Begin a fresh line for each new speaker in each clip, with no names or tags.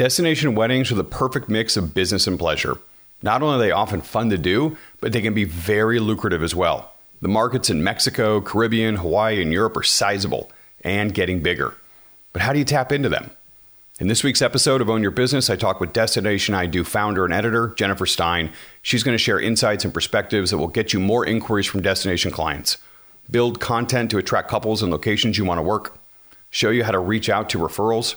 Destination weddings are the perfect mix of business and pleasure. Not only are they often fun to do, but they can be very lucrative as well. The markets in Mexico, Caribbean, Hawaii, and Europe are sizable and getting bigger. But how do you tap into them? In this week's episode of Own Your Business, I talk with Destination I Do founder and editor Jennifer Stein. She's going to share insights and perspectives that will get you more inquiries from destination clients, build content to attract couples and locations you want to work, show you how to reach out to referrals,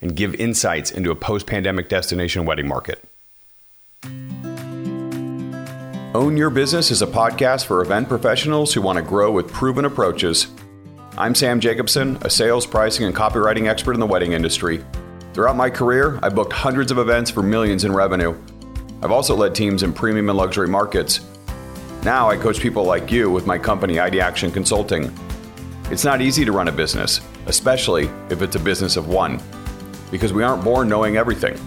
and give insights into a post pandemic destination wedding market. Own Your Business is a podcast for event professionals who want to grow with proven approaches. I'm Sam Jacobson, a sales, pricing, and copywriting expert in the wedding industry. Throughout my career, I booked hundreds of events for millions in revenue. I've also led teams in premium and luxury markets. Now I coach people like you with my company, ID Action Consulting. It's not easy to run a business, especially if it's a business of one, because we aren't born knowing everything.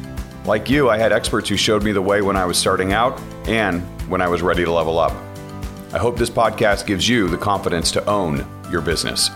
Like you, I had experts who showed me the way when I was starting out and when I was ready to level up. I hope this podcast gives you the confidence to own your business.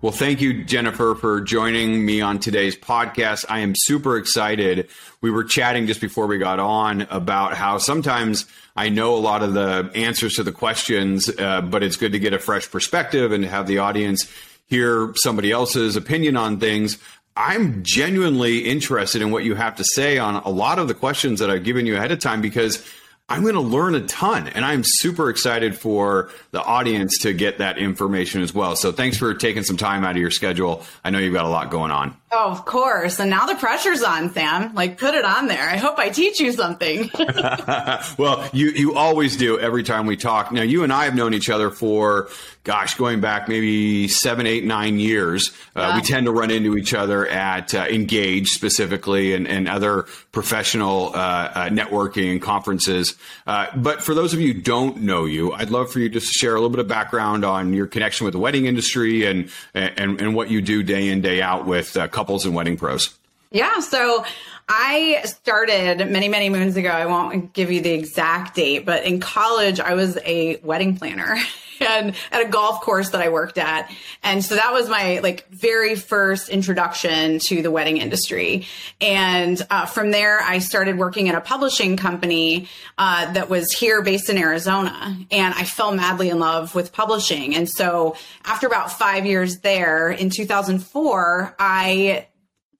Well, thank you, Jennifer, for joining me on today's podcast. I am super excited. We were chatting just before we got on about how sometimes I know a lot of the answers to the questions, uh, but it's good to get a fresh perspective and have the audience hear somebody else's opinion on things. I'm genuinely interested in what you have to say on a lot of the questions that I've given you ahead of time because I'm going to learn a ton and I'm super excited for the audience to get that information as well. So thanks for taking some time out of your schedule. I know you've got a lot going on.
Oh, of course. And now the pressure's on, Sam. Like put it on there. I hope I teach you something.
well, you, you always do every time we talk. Now, you and I have known each other for, gosh, going back maybe seven, eight, nine years. Uh, We tend to run into each other at uh, Engage specifically and, and other professional uh, uh networking and conferences. Uh, but for those of you who don't know you, I'd love for you to share a little bit of background on your connection with the wedding industry and, and, and what you do day in, day out with uh, couples and wedding pros?
Yeah, so I started many, many moons ago. I won't give you the exact date, but in college, I was a wedding planner and at a golf course that I worked at. And so that was my like very first introduction to the wedding industry. And uh, from there, I started working at a publishing company uh, that was here based in Arizona. And I fell madly in love with publishing. And so after about five years there in 2004, I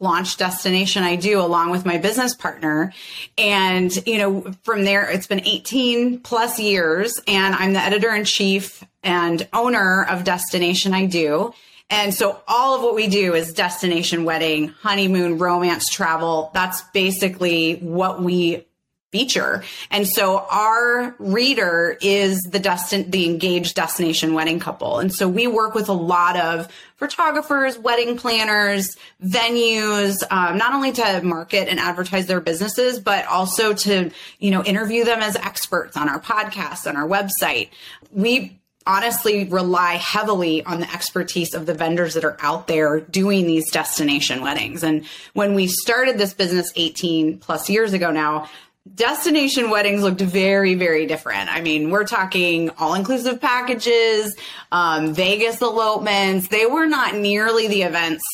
launched Destination I Do along with my business partner. And, you know, from there, it's been 18 plus years and I'm the editor in chief and owner of Destination I Do. And so all of what we do is destination wedding, honeymoon, romance, travel. That's basically what we feature. And so our reader is the destin the engaged destination wedding couple. And so we work with a lot of photographers, wedding planners, venues, um, not only to market and advertise their businesses, but also to, you know, interview them as experts on our podcast, on our website. We honestly rely heavily on the expertise of the vendors that are out there doing these destination weddings. And when we started this business 18 plus years ago now, destination weddings looked very very different. I mean we're talking all inclusive packages um, vegas elopements. They were not nearly the events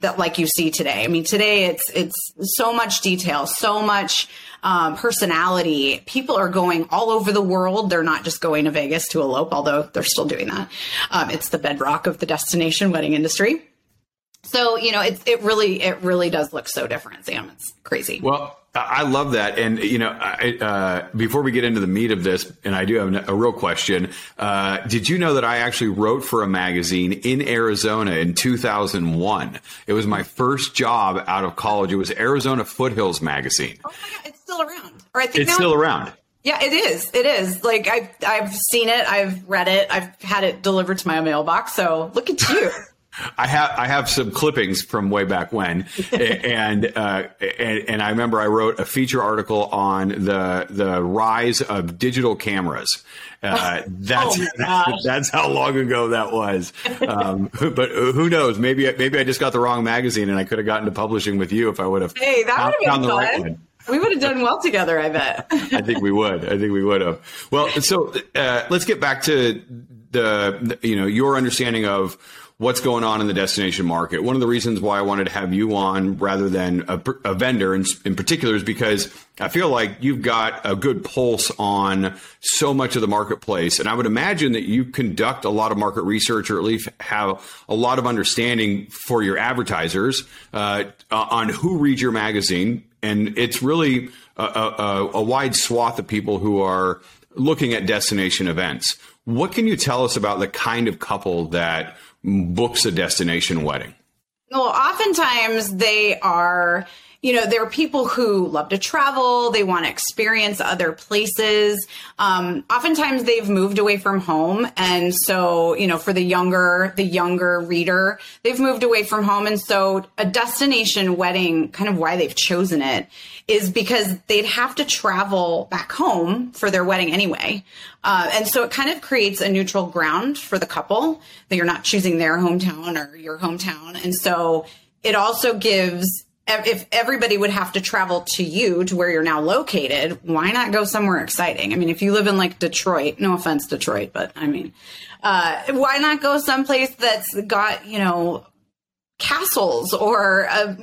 that like you see today. I mean today it's it's so much detail so much um, personality people are going all over the world. They're not just going to vegas to elope although they're still doing that. Um, it's the bedrock of the destination wedding industry. So you know it, it really it really does look so different. Sam it's crazy.
Well I love that. And, you know, I, uh, before we get into the meat of this, and I do have a real question, uh, did you know that I actually wrote for a magazine in Arizona in 2001? It was my first job out of college. It was Arizona Foothills Magazine.
Oh my God, it's still around. Or
I think it's now- still around.
Yeah, it is. It is. Like I've I've seen it. I've read it. I've had it delivered to my mailbox. So look at you.
I have I have some clippings from way back when, and, uh, and, and I remember I wrote a feature article on the the rise of digital cameras. Uh, that's oh that's how long ago that was. Um, but who knows? Maybe maybe I just got the wrong magazine, and I could have gotten to publishing with you if I would have.
Hey, that would have been fun. Right one. We would have done well together, I bet.
I think we would. I think we would have. Well, so uh, let's get back to the, you know your understanding of what's going on in the destination market. One of the reasons why I wanted to have you on rather than a, a vendor in, in particular is because I feel like you've got a good pulse on so much of the marketplace. And I would imagine that you conduct a lot of market research or at least have a lot of understanding for your advertisers uh, on who reads your magazine. And it's really a, a, a wide swath of people who are looking at destination events. What can you tell us about the kind of couple that books a destination wedding?
Well, oftentimes they are you know, there are people who love to travel, they want to experience other places. Um, oftentimes they've moved away from home. And so, you know, for the younger, the younger reader, they've moved away from home. And so a destination wedding, kind of why they've chosen it is because they'd have to travel back home for their wedding anyway. Uh, and so it kind of creates a neutral ground for the couple that you're not choosing their hometown or your hometown. And so it also gives if everybody would have to travel to you to where you're now located, why not go somewhere exciting? I mean, if you live in like Detroit, no offense, Detroit, but I mean, uh, why not go someplace that's got, you know, castles or a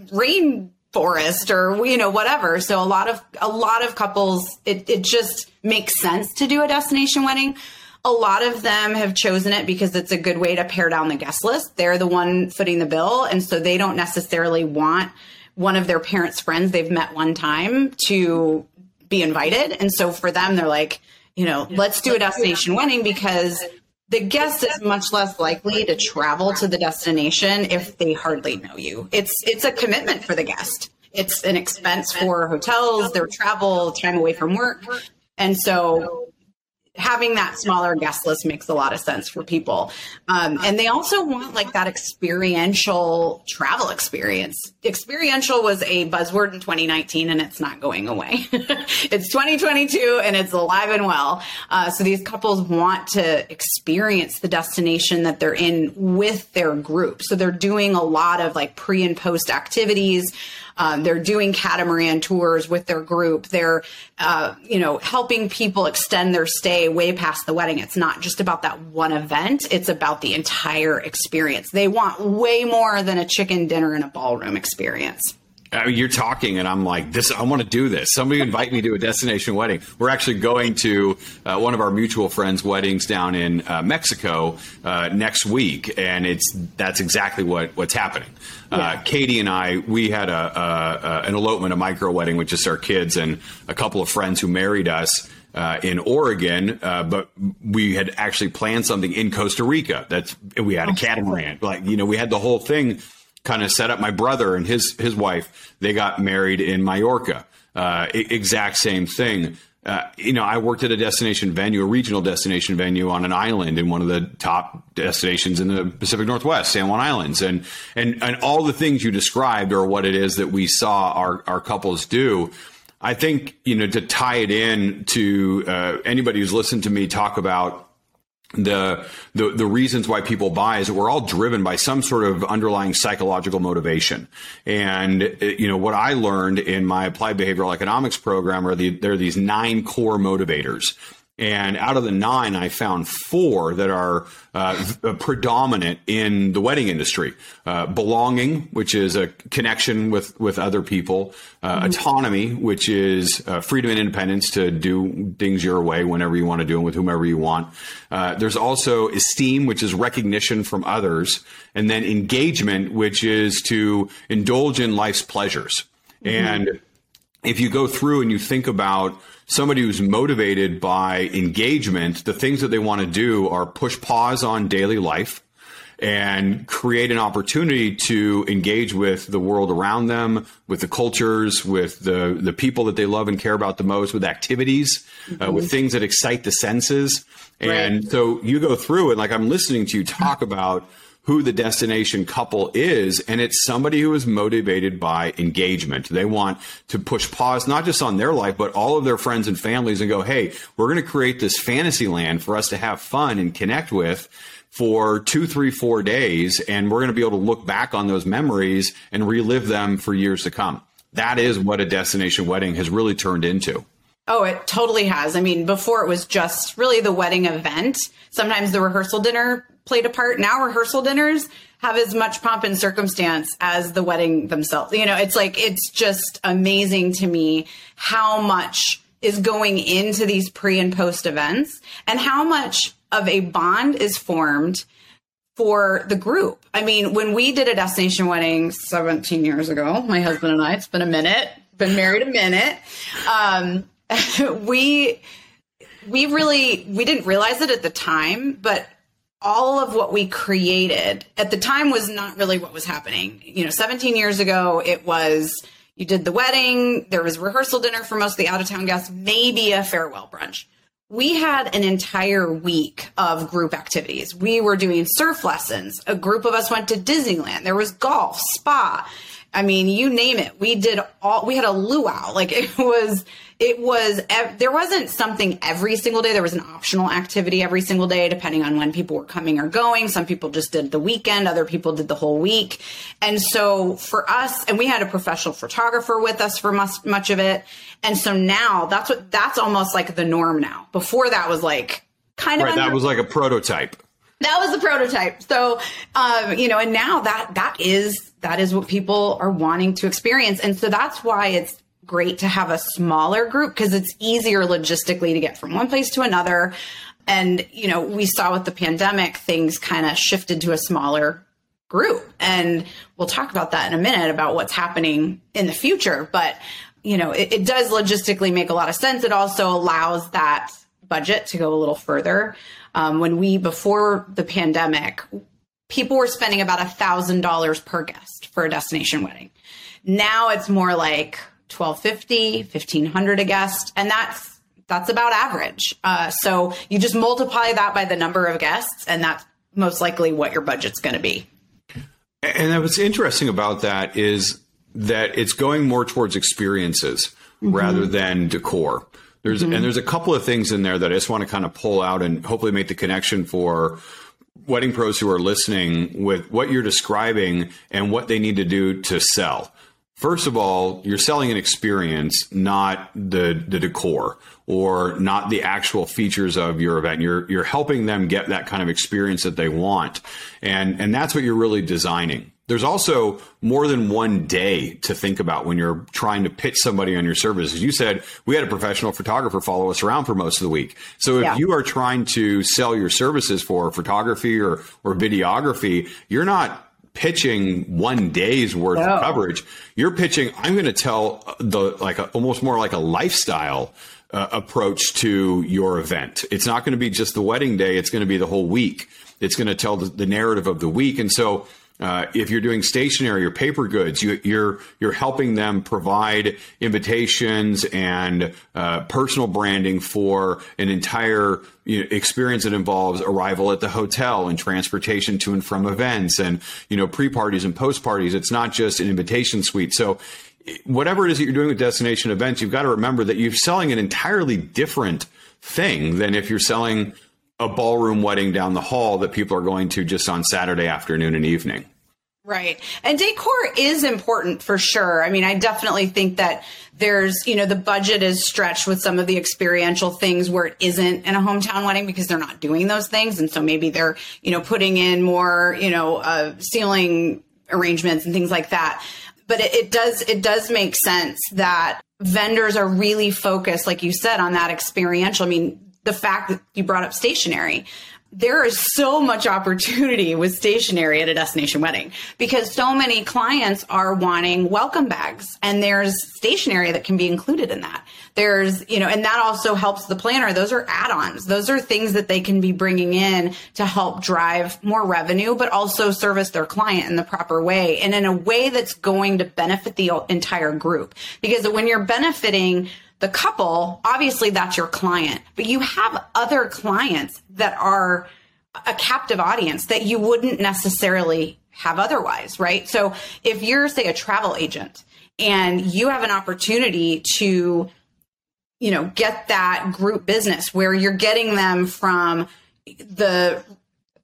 rainforest or, you know, whatever. So a lot of, a lot of couples, it, it just makes sense to do a destination wedding. A lot of them have chosen it because it's a good way to pare down the guest list. They're the one footing the bill. And so they don't necessarily want, one of their parents' friends they've met one time to be invited. And so for them, they're like, you know, let's do a destination wedding because the guest is much less likely to travel to the destination if they hardly know you. It's it's a commitment for the guest. It's an expense for hotels, their travel, time away from work. And so having that smaller guest list makes a lot of sense for people. Um, and they also want like that experiential travel experience. Experiential was a buzzword in 2019 and it's not going away. it's 2022 and it's alive and well. Uh, so these couples want to experience the destination that they're in with their group. So they're doing a lot of like pre and post activities. Um, they're doing catamaran tours with their group. They're, uh, you know, helping people extend their stay way past the wedding. It's not just about that one event. It's about the entire experience. They want way more than a chicken dinner and a ballroom experience.
I mean, you're talking, and I'm like, this. I want to do this. Somebody invite me to a destination wedding. We're actually going to uh, one of our mutual friends' weddings down in uh, Mexico uh, next week, and it's that's exactly what what's happening. Uh, yeah. Katie and I, we had a, a, a, an elopement, a micro wedding with just our kids and a couple of friends who married us. Uh, in Oregon, uh, but we had actually planned something in Costa Rica. That's we had a oh, catamaran, like you know, we had the whole thing kind of set up. My brother and his his wife they got married in Mallorca. Uh, exact same thing. Uh, you know, I worked at a destination venue, a regional destination venue on an island in one of the top destinations in the Pacific Northwest, San Juan Islands, and and and all the things you described are what it is that we saw our our couples do. I think you know to tie it in to uh, anybody who's listened to me talk about the, the the reasons why people buy is that we're all driven by some sort of underlying psychological motivation. And uh, you know what I learned in my applied behavioral economics program are the there are these nine core motivators. And out of the nine, I found four that are uh, predominant in the wedding industry: uh, belonging, which is a connection with with other people; uh, mm-hmm. autonomy, which is uh, freedom and independence to do things your way whenever you want to do them with whomever you want. Uh, there's also esteem, which is recognition from others, and then engagement, which is to indulge in life's pleasures. Mm-hmm. And if you go through and you think about somebody who's motivated by engagement, the things that they want to do are push pause on daily life and create an opportunity to engage with the world around them, with the cultures, with the, the people that they love and care about the most, with activities, mm-hmm. uh, with things that excite the senses. And so you go through it, like I'm listening to you talk about who the destination couple is. And it's somebody who is motivated by engagement. They want to push pause, not just on their life, but all of their friends and families and go, Hey, we're going to create this fantasy land for us to have fun and connect with for two, three, four days. And we're going to be able to look back on those memories and relive them for years to come. That is what a destination wedding has really turned into.
Oh, it totally has. I mean, before it was just really the wedding event. Sometimes the rehearsal dinner played a part. Now rehearsal dinners have as much pomp and circumstance as the wedding themselves. You know, it's like, it's just amazing to me how much is going into these pre and post events and how much of a bond is formed for the group. I mean, when we did a destination wedding 17 years ago, my husband and I, it's been a minute, been married a minute. Um, we, we really, we didn't realize it at the time, but all of what we created at the time was not really what was happening. You know, 17 years ago, it was you did the wedding, there was rehearsal dinner for most of the out of town guests, maybe a farewell brunch. We had an entire week of group activities. We were doing surf lessons. A group of us went to Disneyland. There was golf, spa. I mean, you name it. We did all, we had a luau. Like it was, it was there wasn't something every single day. There was an optional activity every single day depending on when people were coming or going. Some people just did the weekend. Other people did the whole week. And so for us and we had a professional photographer with us for much, much of it. And so now that's what that's almost like the norm now. Before that was like kind of
right, that was like a prototype.
That was the prototype. So um, you know and now that that is that is what people are wanting to experience. And so that's why it's great to have a smaller group because it's easier logistically to get from one place to another. And, you know, we saw with the pandemic, things kind of shifted to a smaller group. And we'll talk about that in a minute about what's happening in the future. But, you know, it, it does logistically make a lot of sense. It also allows that budget to go a little further. Um, when we, before the pandemic, people were spending about a thousand dollars per guest for a destination wedding. Now it's more like 1250 1500 a guest and that's that's about average uh, so you just multiply that by the number of guests and that's most likely what your budget's going to be
and what's interesting about that is that it's going more towards experiences mm-hmm. rather than decor there's mm-hmm. and there's a couple of things in there that I just want to kind of pull out and hopefully make the connection for wedding pros who are listening with what you're describing and what they need to do to sell. First of all, you're selling an experience, not the the decor or not the actual features of your event. You're you're helping them get that kind of experience that they want. And and that's what you're really designing. There's also more than one day to think about when you're trying to pitch somebody on your services. You said we had a professional photographer follow us around for most of the week. So if yeah. you are trying to sell your services for photography or, or videography, you're not pitching one day's worth no. of coverage. You're pitching. I'm going to tell the like a, almost more like a lifestyle uh, approach to your event. It's not going to be just the wedding day. It's going to be the whole week. It's going to tell the, the narrative of the week. And so uh, if you're doing stationery or paper goods, you, are you're, you're helping them provide invitations and uh, personal branding for an entire you know, experience that involves arrival at the hotel and transportation to and from events and you know pre parties and post parties. It's not just an invitation suite. So whatever it is that you're doing with destination events, you've got to remember that you're selling an entirely different thing than if you're selling a ballroom wedding down the hall that people are going to just on Saturday afternoon and evening.
Right. And decor is important for sure. I mean, I definitely think that there's, you know, the budget is stretched with some of the experiential things where it isn't in a hometown wedding because they're not doing those things. And so maybe they're, you know, putting in more, you know, uh, ceiling arrangements and things like that. But it, it does, it does make sense that vendors are really focused, like you said, on that experiential. I mean, the fact that you brought up stationery there is so much opportunity with stationery at a destination wedding because so many clients are wanting welcome bags and there's stationery that can be included in that. There's, you know, and that also helps the planner. Those are add-ons. Those are things that they can be bringing in to help drive more revenue, but also service their client in the proper way and in a way that's going to benefit the entire group. Because when you're benefiting the couple, obviously that's your client, but you have other clients that are a captive audience that you wouldn't necessarily have otherwise, right? So if you're, say, a travel agent and you have an opportunity to, you know, get that group business where you're getting them from the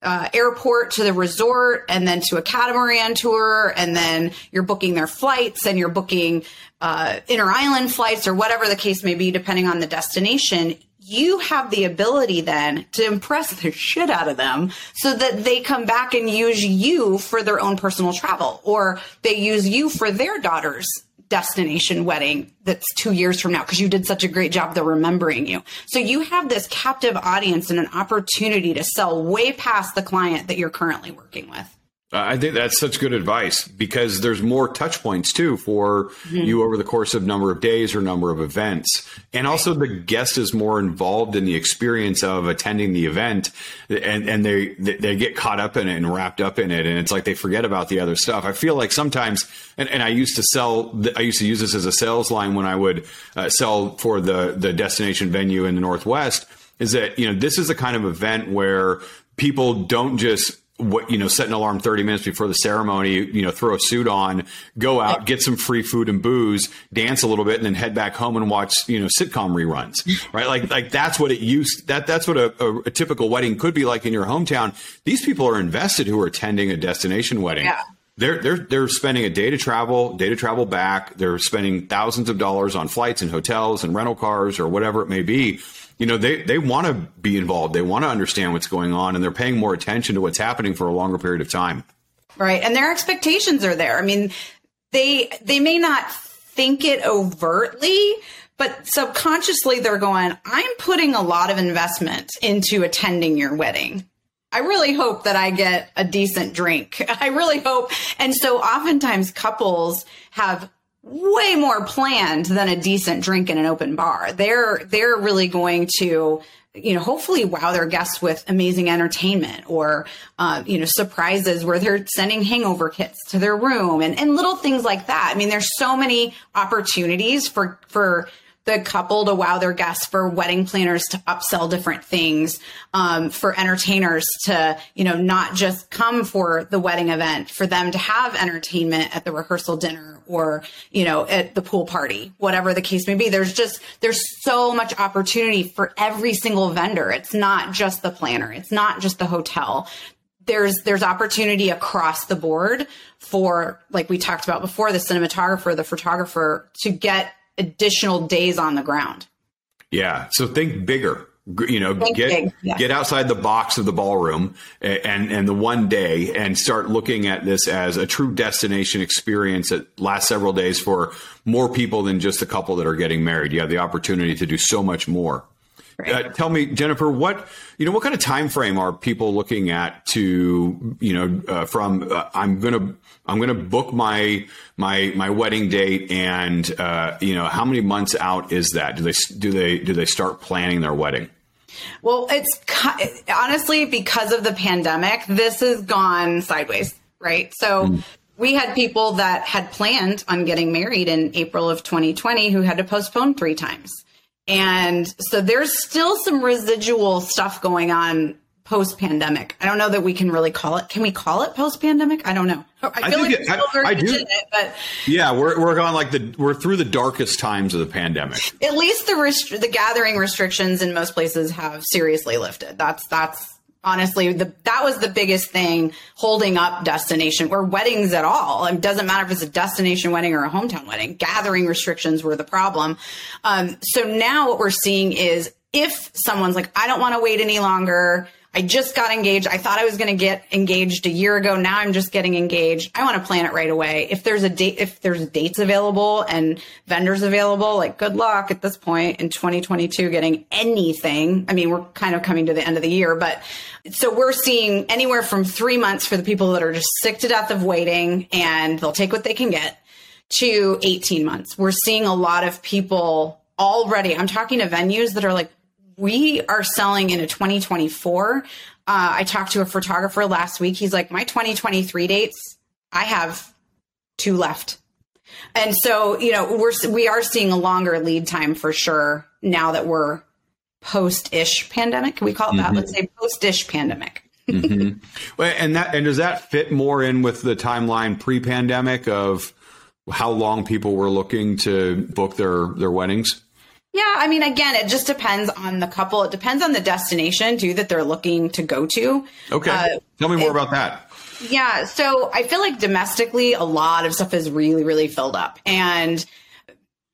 uh, airport to the resort and then to a catamaran tour and then you're booking their flights and you're booking uh, inter island flights or whatever the case may be depending on the destination. You have the ability then to impress the shit out of them so that they come back and use you for their own personal travel or they use you for their daughter's destination wedding that's two years from now because you did such a great job they're remembering you. So you have this captive audience and an opportunity to sell way past the client that you're currently working with
I think that's such good advice because there's more touch points too for mm-hmm. you over the course of number of days or number of events. And also the guest is more involved in the experience of attending the event and, and they, they get caught up in it and wrapped up in it. And it's like they forget about the other stuff. I feel like sometimes, and, and I used to sell, I used to use this as a sales line when I would uh, sell for the, the destination venue in the Northwest is that, you know, this is the kind of event where people don't just what you know set an alarm 30 minutes before the ceremony you know throw a suit on go out get some free food and booze dance a little bit and then head back home and watch you know sitcom reruns right? Like like that's what it used that that's what a, a, a typical wedding could be like in your hometown. These people are invested who are attending a destination wedding.
Yeah.
They're, they're, they're spending a day to travel, day to travel back. They're spending thousands of dollars on flights and hotels and rental cars or whatever it may be you know they they want to be involved they want to understand what's going on and they're paying more attention to what's happening for a longer period of time
right and their expectations are there i mean they they may not think it overtly but subconsciously they're going i'm putting a lot of investment into attending your wedding I really hope that I get a decent drink. I really hope. And so oftentimes couples have way more planned than a decent drink in an open bar. They're they're really going to you know hopefully wow their guests with amazing entertainment or uh, you know surprises where they're sending hangover kits to their room and, and little things like that. I mean, there's so many opportunities for for the couple to wow their guests, for wedding planners to upsell different things, um, for entertainers to, you know, not just come for the wedding event, for them to have entertainment at the rehearsal dinner or, you know, at the pool party, whatever the case may be. There's just, there's so much opportunity for every single vendor. It's not just the planner. It's not just the hotel there's there's opportunity across the board for like we talked about before the cinematographer the photographer to get additional days on the ground.
Yeah. So think bigger. You know, think get yeah. get outside the box of the ballroom and and the one day and start looking at this as a true destination experience that lasts several days for more people than just a couple that are getting married. You have the opportunity to do so much more. Uh, tell me, Jennifer, what you know, what kind of time frame are people looking at to you know uh, from uh, I'm gonna I'm gonna book my my my wedding date and uh, you know how many months out is that? Do they do they do they start planning their wedding?
Well, it's honestly because of the pandemic, this has gone sideways, right? So. Mm. We had people that had planned on getting married in April of 2020 who had to postpone three times. And so there's still some residual stuff going on post pandemic. I don't know that we can really call it. Can we call it post pandemic? I don't know. I feel I like it, I, I do. It, but
yeah, we're we're going like the we're through the darkest times of the pandemic.
At least the rest, the gathering restrictions in most places have seriously lifted. That's that's honestly the that was the biggest thing holding up destination or weddings at all. It doesn't matter if it's a destination wedding or a hometown wedding. Gathering restrictions were the problem. Um, so now what we're seeing is if someone's like i don't want to wait any longer I just got engaged. I thought I was going to get engaged a year ago. Now I'm just getting engaged. I want to plan it right away. If there's a date, if there's dates available and vendors available, like good luck at this point in 2022 getting anything. I mean, we're kind of coming to the end of the year, but so we're seeing anywhere from three months for the people that are just sick to death of waiting and they'll take what they can get to 18 months. We're seeing a lot of people already. I'm talking to venues that are like, we are selling in a 2024. Uh, I talked to a photographer last week. He's like, my 2023 dates, I have two left. And so, you know, we're, we are seeing a longer lead time for sure now that we're post ish pandemic. Can we call it that? Mm-hmm. Let's say post ish pandemic.
mm-hmm. Well, and that, and does that fit more in with the timeline pre pandemic of how long people were looking to book their, their weddings?
Yeah, I mean, again, it just depends on the couple. It depends on the destination too that they're looking to go to.
Okay, uh, tell me more it, about that.
Yeah, so I feel like domestically, a lot of stuff is really, really filled up, and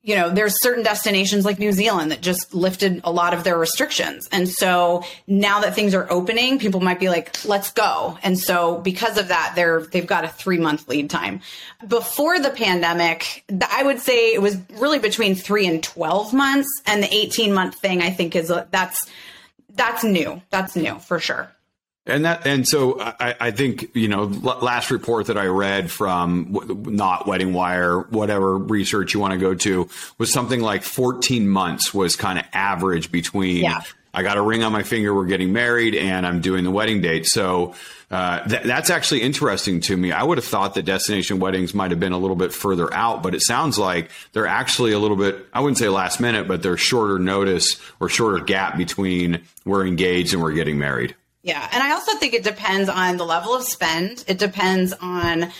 you know, there's certain destinations like New Zealand that just lifted a lot of their restrictions. And so now that things are opening, people might be like, let's go. And so because of that, they're, they've got a three month lead time. Before the pandemic, I would say it was really between three and 12 months. And the 18 month thing, I think is that's, that's new. That's new for sure.
And that, and so I, I think you know, last report that I read from not Wedding Wire, whatever research you want to go to, was something like 14 months was kind of average between. Yeah. I got a ring on my finger. We're getting married, and I'm doing the wedding date. So uh, th- that's actually interesting to me. I would have thought that destination weddings might have been a little bit further out, but it sounds like they're actually a little bit. I wouldn't say last minute, but they're shorter notice or shorter gap between we're engaged and we're getting married.
Yeah. And I also think it depends on the level of spend. It depends on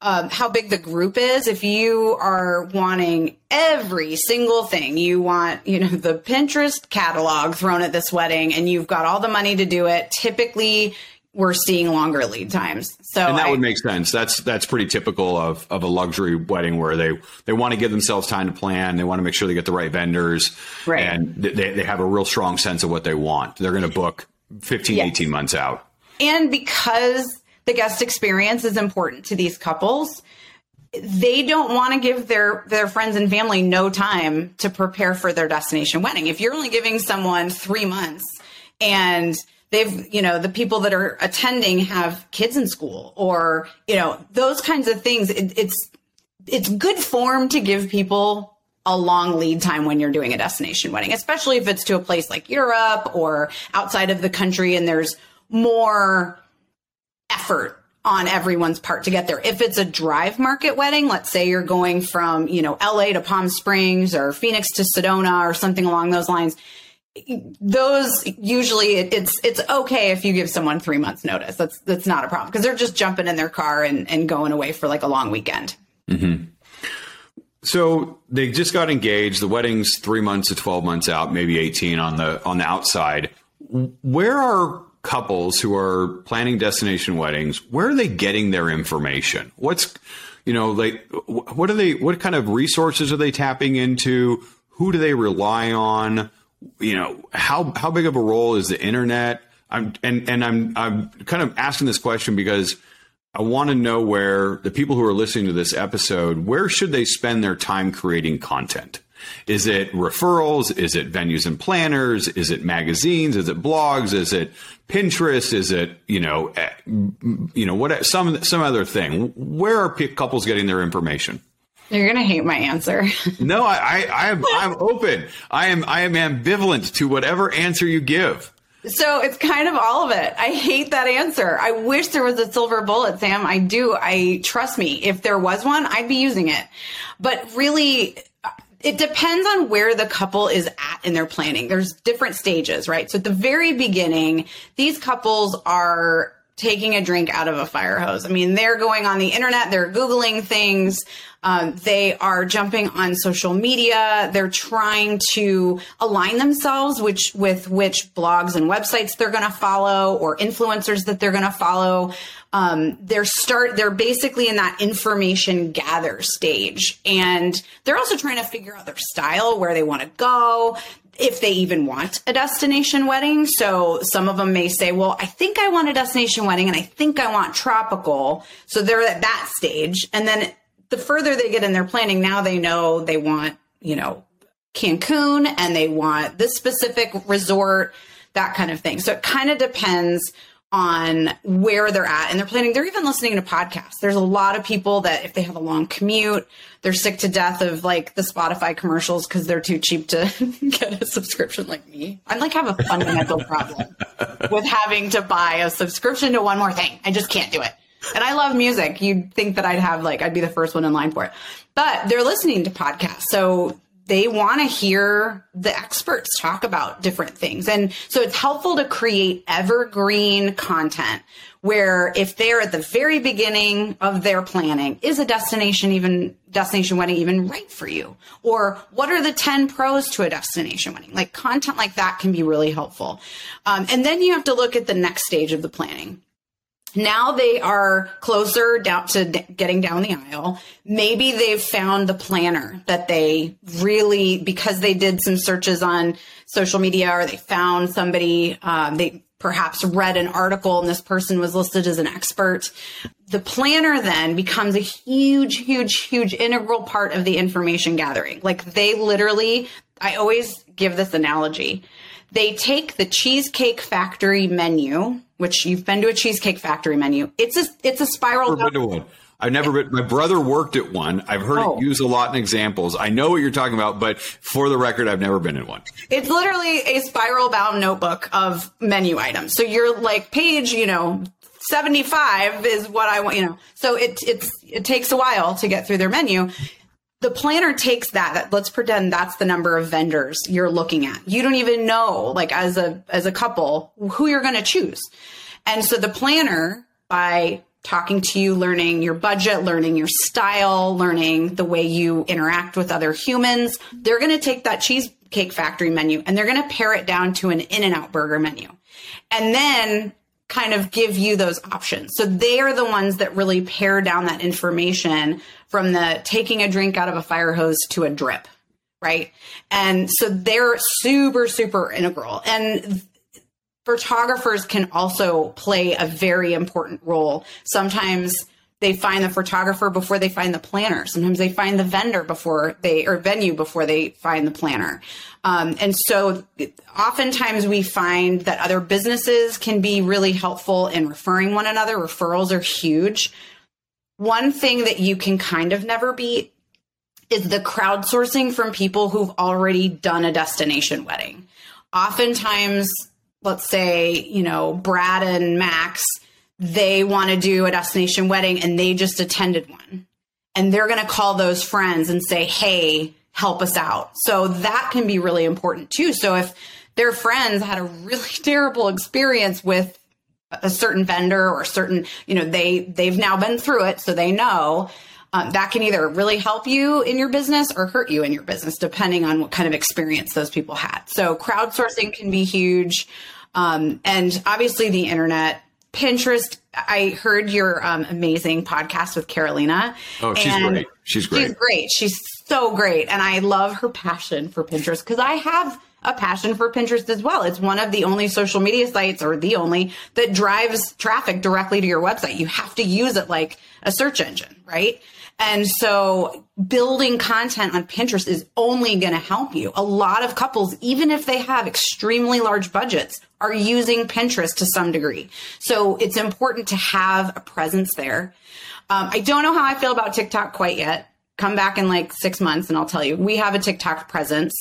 um, how big the group is. If you are wanting every single thing, you want, you know, the Pinterest catalog thrown at this wedding and you've got all the money to do it, typically we're seeing longer lead times. So
and that I, would make sense. That's that's pretty typical of, of a luxury wedding where they they want to give themselves time to plan. They want to make sure they get the right vendors, right. and they, they have a real strong sense of what they want. They're going to book 15, yes. 18 months out.
And because the guest experience is important to these couples, they don't want to give their their friends and family no time to prepare for their destination wedding. If you're only giving someone 3 months and they've, you know, the people that are attending have kids in school or, you know, those kinds of things, it, it's it's good form to give people a long lead time when you're doing a destination wedding, especially if it's to a place like Europe or outside of the country and there's more effort on everyone's part to get there. If it's a drive market wedding, let's say you're going from, you know, LA to Palm Springs or Phoenix to Sedona or something along those lines, those usually it's it's okay if you give someone three months notice. That's that's not a problem because they're just jumping in their car and, and going away for like a long weekend. Mm-hmm.
So they just got engaged. The wedding's three months to twelve months out, maybe eighteen on the on the outside. Where are couples who are planning destination weddings? Where are they getting their information? What's you know like what are they? What kind of resources are they tapping into? Who do they rely on? You know how how big of a role is the internet? I'm and and I'm I'm kind of asking this question because I want to know where the people who are listening to this episode, where should they spend their time creating content? Is it referrals? Is it venues and planners? Is it magazines? Is it blogs? Is it Pinterest? Is it you know eh, you know what some some other thing? Where are couples getting their information?
You're gonna hate my answer.
no, I, I I am I'm open. I am I am ambivalent to whatever answer you give.
So it's kind of all of it. I hate that answer. I wish there was a silver bullet, Sam. I do. I trust me. If there was one, I'd be using it. But really, it depends on where the couple is at in their planning. There's different stages, right? So at the very beginning, these couples are taking a drink out of a fire hose. I mean, they're going on the internet, they're Googling things, um, they are jumping on social media, they're trying to align themselves which, with which blogs and websites they're going to follow or influencers that they're going to follow. Um, they're start they're basically in that information gather stage and they're also trying to figure out their style where they want to go if they even want a destination wedding. So some of them may say, well, I think I want a destination wedding and I think I want tropical. So they're at that stage. And then the further they get in their planning, now they know they want, you know, Cancun and they want this specific resort, that kind of thing. So it kind of depends on where they're at and they're planning. They're even listening to podcasts. There's a lot of people that if they have a long commute, they're sick to death of like the Spotify commercials because they're too cheap to get a subscription like me. I like have a fundamental problem with having to buy a subscription to one more thing. I just can't do it. And I love music. You'd think that I'd have like I'd be the first one in line for it. But they're listening to podcasts. So they want to hear the experts talk about different things. And so it's helpful to create evergreen content where if they're at the very beginning of their planning, is a destination even destination wedding even right for you? Or what are the 10 pros to a destination wedding? Like content like that can be really helpful. Um, and then you have to look at the next stage of the planning. Now they are closer down to getting down the aisle. Maybe they've found the planner that they really, because they did some searches on social media or they found somebody, um, they perhaps read an article and this person was listed as an expert. The planner then becomes a huge, huge, huge integral part of the information gathering. Like they literally, I always give this analogy. They take the Cheesecake Factory menu, which you've been to a Cheesecake Factory menu. It's a it's a spiral.
Never been to one. I've never been. My brother worked at one. I've heard oh. it used a lot in examples. I know what you're talking about, but for the record, I've never been in one.
It's literally a spiral bound notebook of menu items. So you're like page, you know, 75 is what I want, you know. So it it's it takes a while to get through their menu the planner takes that let's pretend that's the number of vendors you're looking at. You don't even know like as a as a couple who you're going to choose. And so the planner by talking to you learning your budget learning your style learning the way you interact with other humans they're going to take that cheesecake factory menu and they're going to pare it down to an In-N-Out Burger menu. And then kind of give you those options. So they are the ones that really pare down that information from the taking a drink out of a fire hose to a drip, right? And so they're super, super integral. And photographers can also play a very important role. Sometimes they find the photographer before they find the planner. Sometimes they find the vendor before they or venue before they find the planner. Um, and so oftentimes we find that other businesses can be really helpful in referring one another. Referrals are huge. One thing that you can kind of never beat is the crowdsourcing from people who've already done a destination wedding. Oftentimes, let's say, you know, Brad and Max they want to do a destination wedding and they just attended one. And they're going to call those friends and say, hey, help us out. So that can be really important too. So if their friends had a really terrible experience with a certain vendor or certain, you know, they they've now been through it, so they know. Um, that can either really help you in your business or hurt you in your business, depending on what kind of experience those people had. So crowdsourcing can be huge, um, and obviously the internet Pinterest. I heard your um, amazing podcast with Carolina.
Oh, she's great. She's great.
She's great. She's so great. And I love her passion for Pinterest because I have a passion for Pinterest as well. It's one of the only social media sites or the only that drives traffic directly to your website. You have to use it like a search engine, right? And so building content on Pinterest is only going to help you. A lot of couples, even if they have extremely large budgets, are using Pinterest to some degree. So it's important to have a presence there. Um, I don't know how I feel about TikTok quite yet. Come back in like six months and I'll tell you. We have a TikTok presence.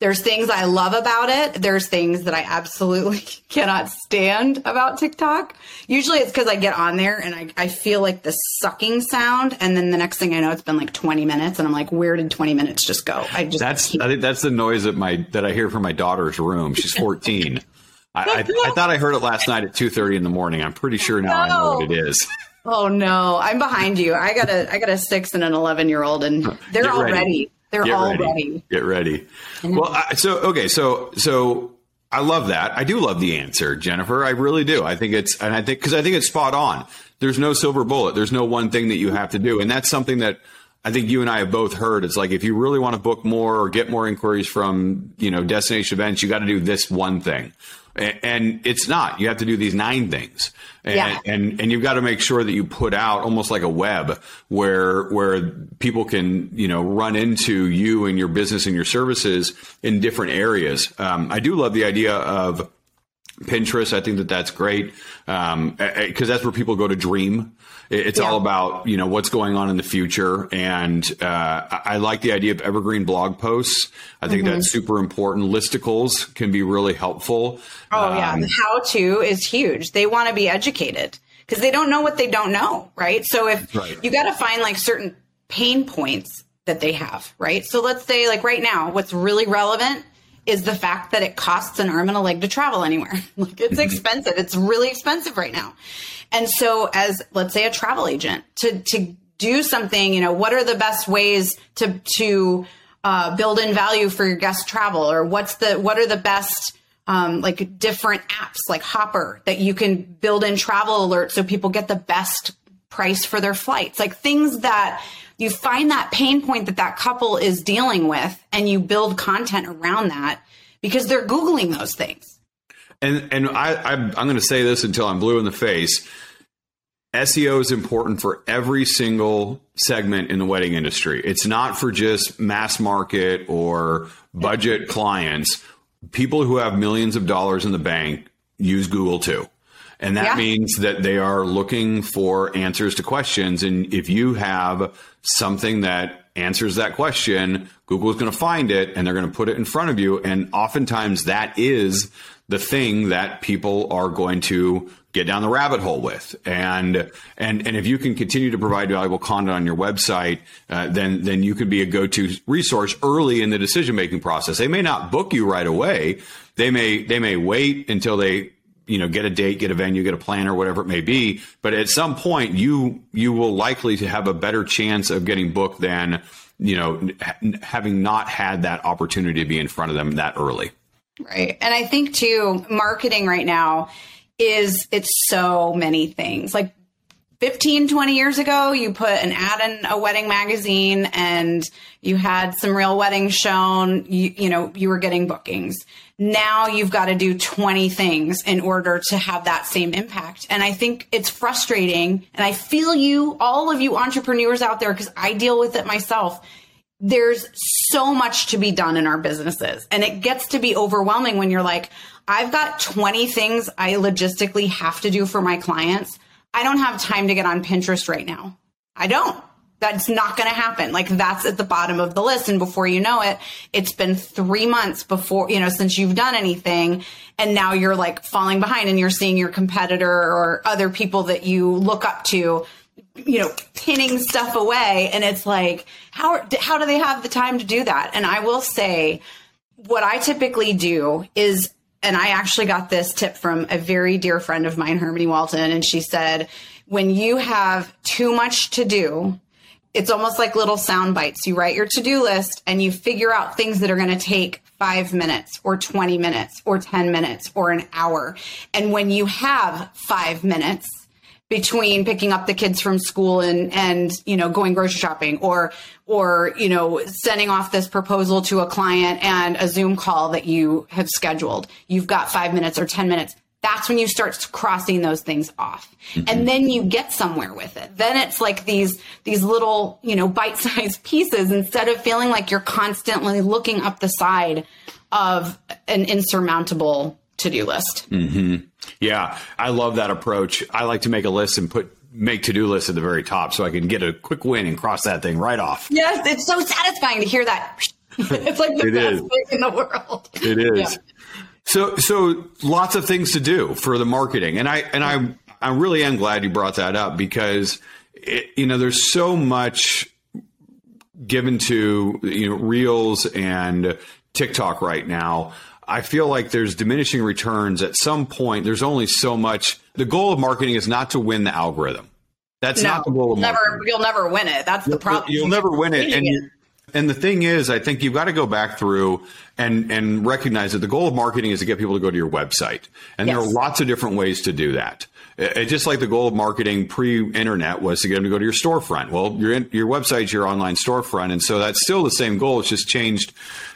There's things I love about it. There's things that I absolutely cannot stand about TikTok. Usually it's because I get on there and I, I feel like the sucking sound. And then the next thing I know, it's been like 20 minutes and I'm like, where did 20 minutes just go? I just,
that's, keep- I think that's the noise that my, that I hear from my daughter's room. She's 14. I, I, I, thought I heard it last night at 2.30 in the morning. I'm pretty sure now no. I know what it is.
Oh no, I'm behind you. I got a I got a six and an eleven year old, and they're all ready. They're Get all ready. ready.
Get ready. Well, I, so okay, so so I love that. I do love the answer, Jennifer. I really do. I think it's, and I think because I think it's spot on. There's no silver bullet. There's no one thing that you have to do, and that's something that I think you and I have both heard. It's like if you really want to book more or get more inquiries from you know destination events, you got to do this one thing and it's not. You have to do these nine things, and yeah. and, and you've got to make sure that you put out almost like a web where where people can you know run into you and your business and your services in different areas. Um, I do love the idea of Pinterest. I think that that's great because um, that's where people go to dream. It's yeah. all about you know what's going on in the future, and uh, I like the idea of evergreen blog posts. I think mm-hmm. that's super important. Listicles can be really helpful.
Oh um, yeah, how to is huge. They want to be educated because they don't know what they don't know, right? So if right. you got to find like certain pain points that they have, right? So let's say like right now, what's really relevant is the fact that it costs an arm and a leg to travel anywhere. like it's mm-hmm. expensive. It's really expensive right now. And so as let's say a travel agent to to do something, you know, what are the best ways to to uh, build in value for your guest travel or what's the what are the best um, like different apps like Hopper that you can build in travel alerts so people get the best price for their flights, like things that you find that pain point that that couple is dealing with and you build content around that because they're Googling those things.
And, and I, I'm, I'm going to say this until I'm blue in the face. SEO is important for every single segment in the wedding industry. It's not for just mass market or budget clients. People who have millions of dollars in the bank use Google too. And that yeah. means that they are looking for answers to questions. And if you have something that answers that question, Google is going to find it and they're going to put it in front of you. And oftentimes that is the thing that people are going to get down the rabbit hole with. And and and if you can continue to provide valuable content on your website, uh, then then you can be a go-to resource early in the decision making process. They may not book you right away. They may they may wait until they you know get a date get a venue get a plan or whatever it may be. But at some point you you will likely to have a better chance of getting booked than you know having not had that opportunity to be in front of them that early.
Right. And i think too marketing right now is it's so many things. Like 15 20 years ago you put an ad in a wedding magazine and you had some real weddings shown. You, you know you were getting bookings now you've got to do 20 things in order to have that same impact and i think it's frustrating and i feel you all of you entrepreneurs out there because i deal with it myself there's so much to be done in our businesses and it gets to be overwhelming when you're like i've got 20 things i logistically have to do for my clients I don't have time to get on Pinterest right now. I don't. That's not going to happen. Like that's at the bottom of the list. And before you know it, it's been three months before, you know, since you've done anything. And now you're like falling behind and you're seeing your competitor or other people that you look up to, you know, pinning stuff away. And it's like, how, how do they have the time to do that? And I will say, what I typically do is and I actually got this tip from a very dear friend of mine, Hermione Walton, and she said, when you have too much to do, it's almost like little sound bites. You write your to do list and you figure out things that are going to take five minutes or 20 minutes or 10 minutes or an hour. And when you have five minutes, between picking up the kids from school and and you know going grocery shopping or or you know sending off this proposal to a client and a zoom call that you have scheduled you've got 5 minutes or 10 minutes that's when you start crossing those things off mm-hmm. and then you get somewhere with it then it's like these these little you know bite-sized pieces instead of feeling like you're constantly looking up the side of an insurmountable to-do list
mm-hmm. Yeah, I love that approach. I like to make a list and put make to-do lists at the very top so I can get a quick win and cross that thing right off.
Yes, it's so satisfying to hear that. it's like the it best is. thing in the world.
It is. Yeah. So so lots of things to do for the marketing. And I and I I really am glad you brought that up because it, you know there's so much given to you know reels and TikTok right now I feel like there's diminishing returns at some point. There's only so much. The goal of marketing is not to win the algorithm. That's no, not the goal of
never,
marketing.
You'll never win it. That's the problem.
You'll, you'll never win it. And, it. and the thing is, I think you've got to go back through and, and recognize that the goal of marketing is to get people to go to your website. And yes. there are lots of different ways to do that. It, just like the goal of marketing pre-internet was to get them to go to your storefront. Well, your your website's your online storefront, and so that's still the same goal. It's just changed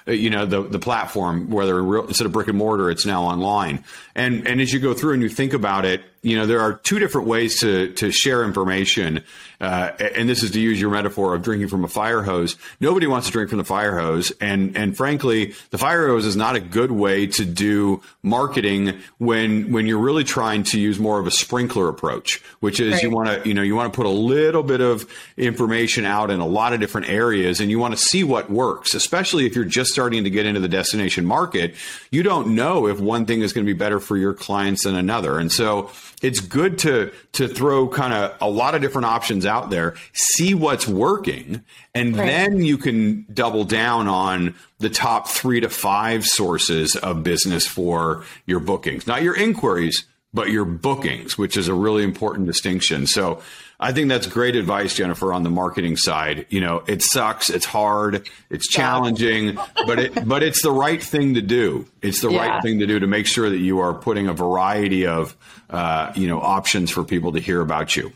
uh, you know the the platform whether real, instead of brick and mortar it's now online and and as you go through and you think about it you know there are two different ways to to share information uh, and this is to use your metaphor of drinking from a fire hose nobody wants to drink from the fire hose and and frankly the fire hose is not a good way to do marketing when when you're really trying to use more of a sprinkler approach which is right. you want to you know you want to put a little bit of information out in a lot of different areas and you want to see what works especially if you're just starting to get into the destination market, you don't know if one thing is going to be better for your clients than another. And so it's good to to throw kind of a lot of different options out there, see what's working, and right. then you can double down on the top 3 to 5 sources of business for your bookings. Not your inquiries, but your bookings, which is a really important distinction. So I think that's great advice, Jennifer, on the marketing side. You know, it sucks, it's hard, it's challenging, but it but it's the right thing to do. It's the yeah. right thing to do to make sure that you are putting a variety of uh, you know options for people to hear about you.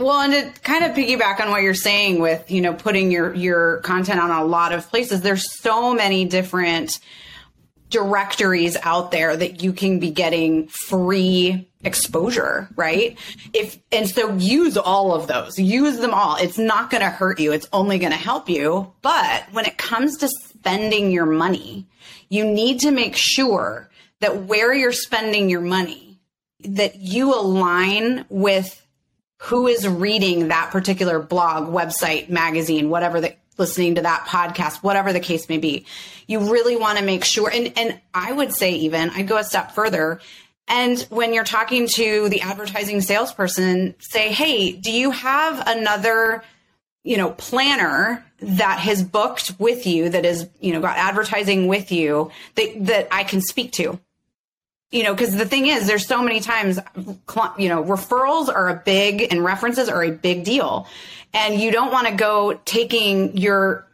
Well, and to kind of piggyback on what you're saying with you know putting your your content on a lot of places, there's so many different directories out there that you can be getting free exposure, right? If and so use all of those. Use them all. It's not going to hurt you. It's only going to help you. But when it comes to spending your money, you need to make sure that where you're spending your money that you align with who is reading that particular blog, website, magazine, whatever the listening to that podcast, whatever the case may be. You really want to make sure and and I would say even I'd go a step further and when you're talking to the advertising salesperson, say, hey, do you have another, you know, planner that has booked with you that is, you know, got advertising with you that, that I can speak to? You know, because the thing is, there's so many times, you know, referrals are a big and references are a big deal. And you don't want to go taking your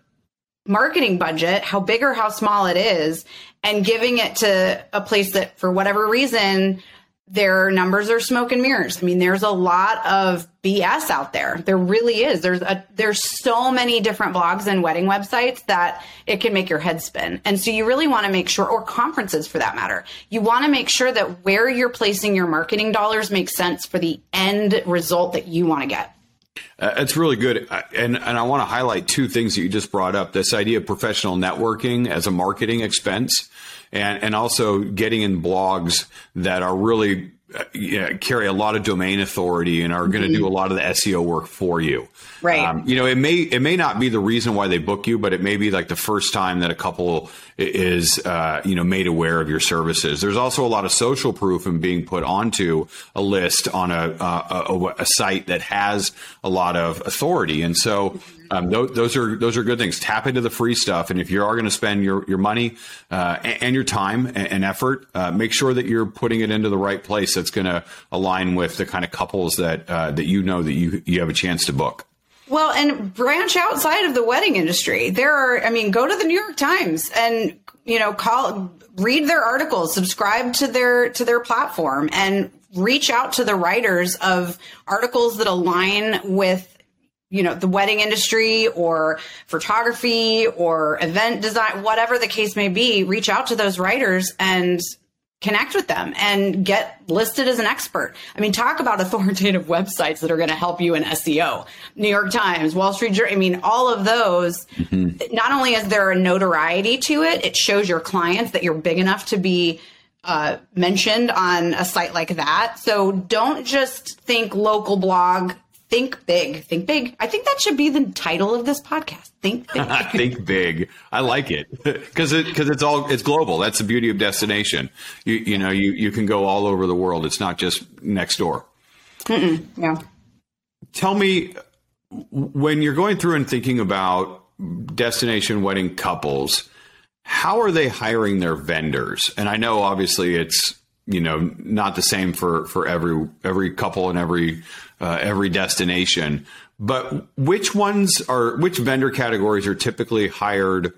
marketing budget, how big or how small it is, and giving it to a place that, for whatever reason, their numbers are smoke and mirrors. I mean, there's a lot of BS out there. There really is. There's a there's so many different blogs and wedding websites that it can make your head spin. And so you really want to make sure or conferences for that matter. You want to make sure that where you're placing your marketing dollars makes sense for the end result that you want to get.
Uh, it's really good. And, and I want to highlight two things that you just brought up this idea of professional networking as a marketing expense, and, and also getting in blogs that are really uh, carry a lot of domain authority and are going to do a lot of the SEO work for you.
Right. Um,
you know, it may it may not be the reason why they book you, but it may be like the first time that a couple is uh, you know made aware of your services. There's also a lot of social proof in being put onto a list on a, uh, a, a site that has a lot of authority, and so um, those, those, are those are good things. Tap into the free stuff, and if you are going to spend your your money uh, and, and, your time and, and effort, uh, make sure that you're putting it into the right place. That's going to align with the kind of couples that uh, that you know that you you have a chance to book.
Well, and branch outside of the wedding industry. There are, I mean, go to the New York Times and you know call read their articles, subscribe to their to their platform, and reach out to the writers of articles that align with you know the wedding industry or photography or event design whatever the case may be reach out to those writers and connect with them and get listed as an expert i mean talk about authoritative websites that are going to help you in seo new york times wall street journal i mean all of those mm-hmm. not only is there a notoriety to it it shows your clients that you're big enough to be uh, mentioned on a site like that. So don't just think local blog, Think big. Think big. I think that should be the title of this podcast. Think big.
think big. I like it because it because it's all it's global. That's the beauty of destination. You you know you you can go all over the world. It's not just next door.
Mm-mm, yeah.
Tell me when you're going through and thinking about destination wedding couples, how are they hiring their vendors? And I know obviously it's you know not the same for for every every couple and every uh, every destination. But which ones are which vendor categories are typically hired,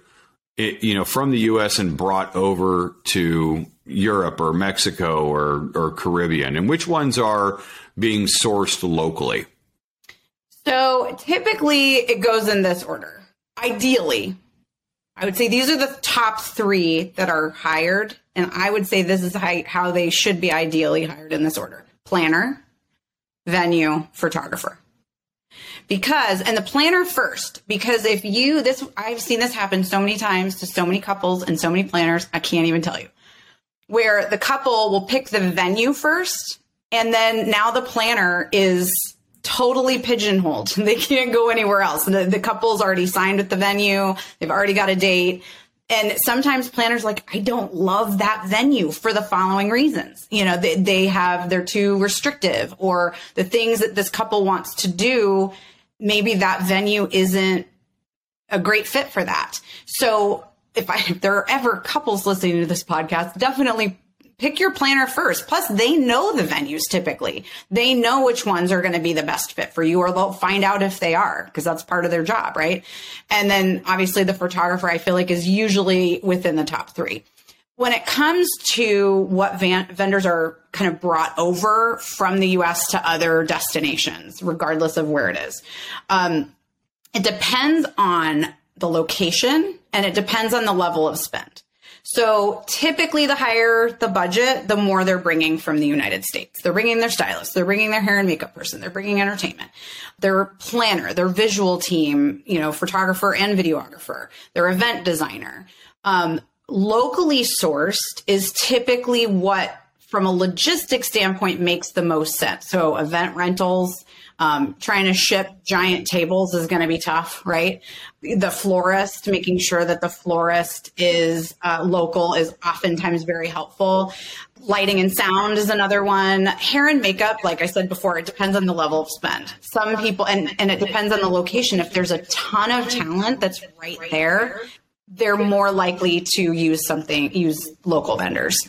you know, from the U.S. and brought over to Europe or Mexico or or Caribbean, and which ones are being sourced locally?
So typically, it goes in this order. Ideally, I would say these are the top three that are hired, and I would say this is how they should be ideally hired in this order: planner, venue, photographer. Because, and the planner first, because if you, this, I've seen this happen so many times to so many couples and so many planners, I can't even tell you, where the couple will pick the venue first, and then now the planner is totally pigeonholed. They can't go anywhere else. The, the couple's already signed with the venue, they've already got a date and sometimes planners like i don't love that venue for the following reasons. You know they, they have they're too restrictive or the things that this couple wants to do maybe that venue isn't a great fit for that. So if i if there are ever couples listening to this podcast definitely pick your planner first. Plus, they know the venues typically. They know which ones are going to be the best fit for you, or they'll find out if they are, because that's part of their job, right? And then obviously the photographer, I feel like, is usually within the top three. When it comes to what van- vendors are kind of brought over from the US to other destinations, regardless of where it is, um, it depends on the location and it depends on the level of spend. So typically, the higher the budget, the more they're bringing from the United States. They're bringing their stylist, they're bringing their hair and makeup person, they're bringing entertainment, their planner, their visual team, you know, photographer and videographer, their event designer. Um, locally sourced is typically what, from a logistics standpoint, makes the most sense. So event rentals, um, trying to ship giant tables is going to be tough, right? The florist, making sure that the florist is uh, local is oftentimes very helpful. Lighting and sound is another one. Hair and makeup, like I said before, it depends on the level of spend. Some people, and, and it depends on the location. If there's a ton of talent that's right there, they're more likely to use something, use local vendors.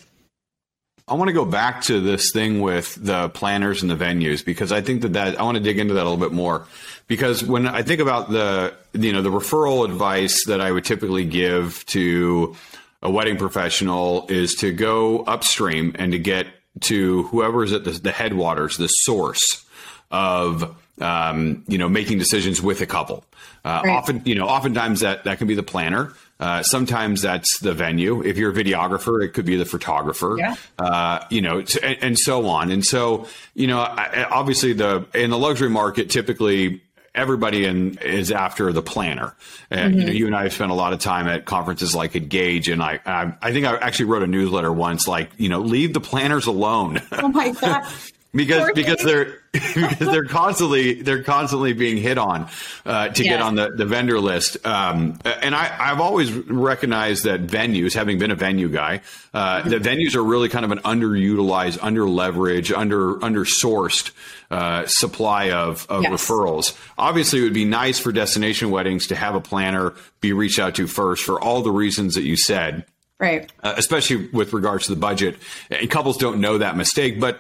I want to go back to this thing with the planners and the venues because I think that that I want to dig into that a little bit more because when I think about the you know the referral advice that I would typically give to a wedding professional is to go upstream and to get to whoever is at the, the headwaters, the source of um, you know making decisions with a couple. Uh, right. Often, you know, oftentimes that that can be the planner. Uh, sometimes that's the venue. If you're a videographer, it could be the photographer. Yeah. Uh, you know, and, and, so on. And so, you know, obviously the in the luxury market, typically everybody in is after the planner. And mm-hmm. you know, you and I have spent a lot of time at conferences like Engage, and I, I, I think I actually wrote a newsletter once, like you know, leave the planners alone.
Oh my god.
Because because they're because they're constantly they're constantly being hit on uh, to yes. get on the, the vendor list. Um, and I, I've always recognized that venues, having been a venue guy, uh, mm-hmm. that venues are really kind of an underutilized, under leveraged, under undersourced uh, supply of, of yes. referrals. Obviously, it would be nice for destination weddings to have a planner be reached out to first for all the reasons that you said
right
uh, especially with regards to the budget and couples don't know that mistake but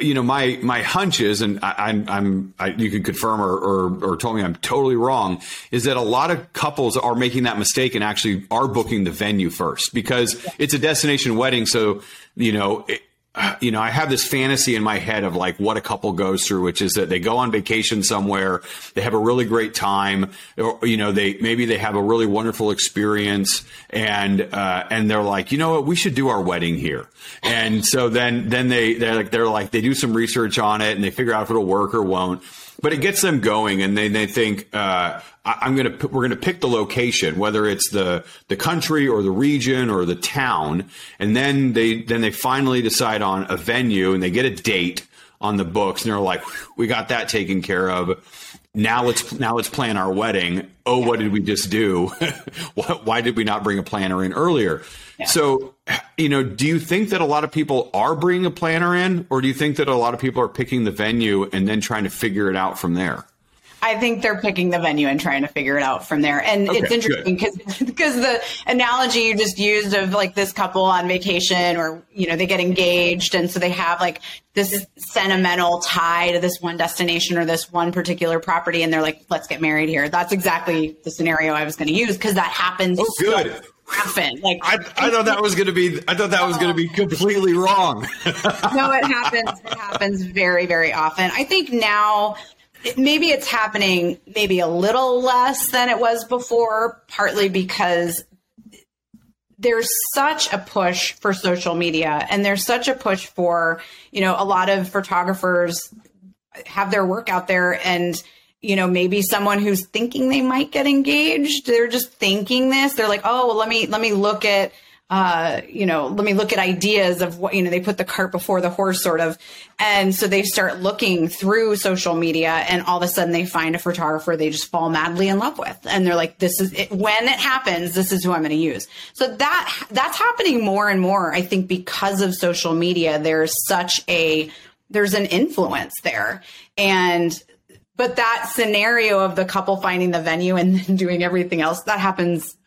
you know, my my hunch is, and I, am I'm, I'm I, you can confirm or, or or told me I'm totally wrong, is that a lot of couples are making that mistake and actually are booking the venue first because it's a destination wedding. So you know, it, you know, I have this fantasy in my head of like what a couple goes through, which is that they go on vacation somewhere, they have a really great time, or, you know, they maybe they have a really wonderful experience, and uh, and they're like, you know what, we should do our wedding here, and so then then they they're like they're like they do some research on it and they figure out if it'll work or won't but it gets them going and they, they think uh, I, am to we're to pick the location whether it's the the country or the region or the town. And then they then they finally decide on a venue and they get a date on the books and they're like we got that taken care of now let's now let's plan our wedding. Oh what did we just do? Why did we not bring a planner in earlier? Yeah. so you know do you think that a lot of people are bringing a planner in or do you think that a lot of people are picking the venue and then trying to figure it out from there
I think they're picking the venue and trying to figure it out from there. And okay, it's interesting because because the analogy you just used of like this couple on vacation or you know they get engaged and so they have like this sentimental tie to this one destination or this one particular property and they're like let's get married here. That's exactly the scenario I was going to use because that happens.
Oh, good. So
often. Like
I, I thought that was going to be I thought that was going to be completely wrong.
no, it happens. It happens very very often. I think now maybe it's happening maybe a little less than it was before, partly because there's such a push for social media and there's such a push for, you know, a lot of photographers have their work out there and you know maybe someone who's thinking they might get engaged they're just thinking this they're like oh well let me let me look at uh, you know, let me look at ideas of what, you know, they put the cart before the horse sort of. And so they start looking through social media and all of a sudden they find a photographer they just fall madly in love with. And they're like, this is it. when it happens, this is who I'm going to use. So that, that's happening more and more. I think because of social media, there's such a, there's an influence there. And, but that scenario of the couple finding the venue and doing everything else, that happens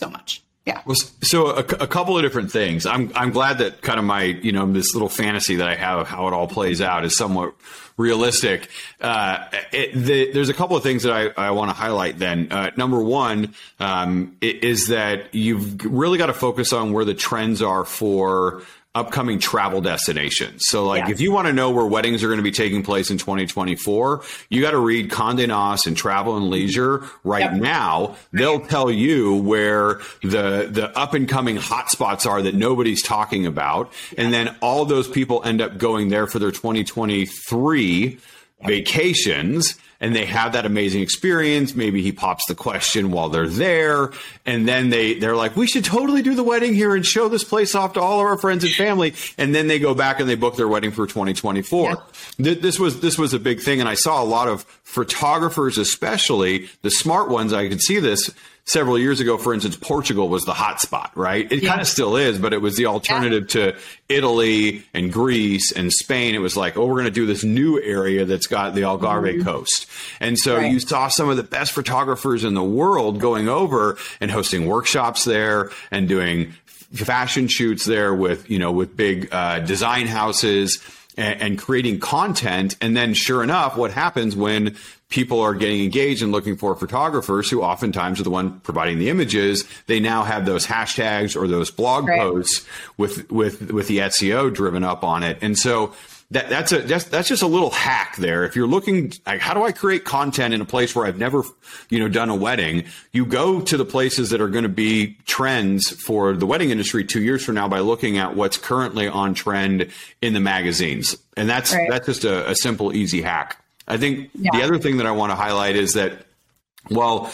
so much. Yeah.
Well, so a, a, couple of different things. I'm I'm glad that kind of my you know this little fantasy that I have of how it all plays out is somewhat realistic. Uh, it, the, there's a couple of things that I, I want to highlight. Then uh, number one um, is that you've really got to focus on where the trends are for upcoming travel destinations. So like if you want to know where weddings are going to be taking place in 2024, you got to read Condé Nast and Travel and Leisure right yep. now. They'll tell you where the the up and coming hotspots are that nobody's talking about. And then all those people end up going there for their 2023 vacations and they have that amazing experience. Maybe he pops the question while they're there, and then they they're like, "We should totally do the wedding here and show this place off to all of our friends and family." And then they go back and they book their wedding for 2024. Yeah. This was this was a big thing, and I saw a lot of photographers, especially the smart ones. I could see this several years ago, for instance, Portugal was the hot spot, right? It yeah. kind of still is, but it was the alternative yeah. to Italy and Greece and Spain. It was like, oh, we're going to do this new area that's got the Algarve mm-hmm. coast. And so right. you saw some of the best photographers in the world going over and hosting workshops there and doing fashion shoots there with, you know, with big uh, design houses and, and creating content. And then sure enough, what happens when people are getting engaged and looking for photographers who oftentimes are the one providing the images. They now have those hashtags or those blog right. posts with with with the SEO driven up on it. And so that that's a that's, that's just a little hack there. If you're looking, like, how do I create content in a place where I've never, you know, done a wedding? You go to the places that are going to be trends for the wedding industry two years from now by looking at what's currently on trend in the magazines, and that's right. that's just a, a, simple, easy hack. I think yeah. the other thing that I want to highlight is that while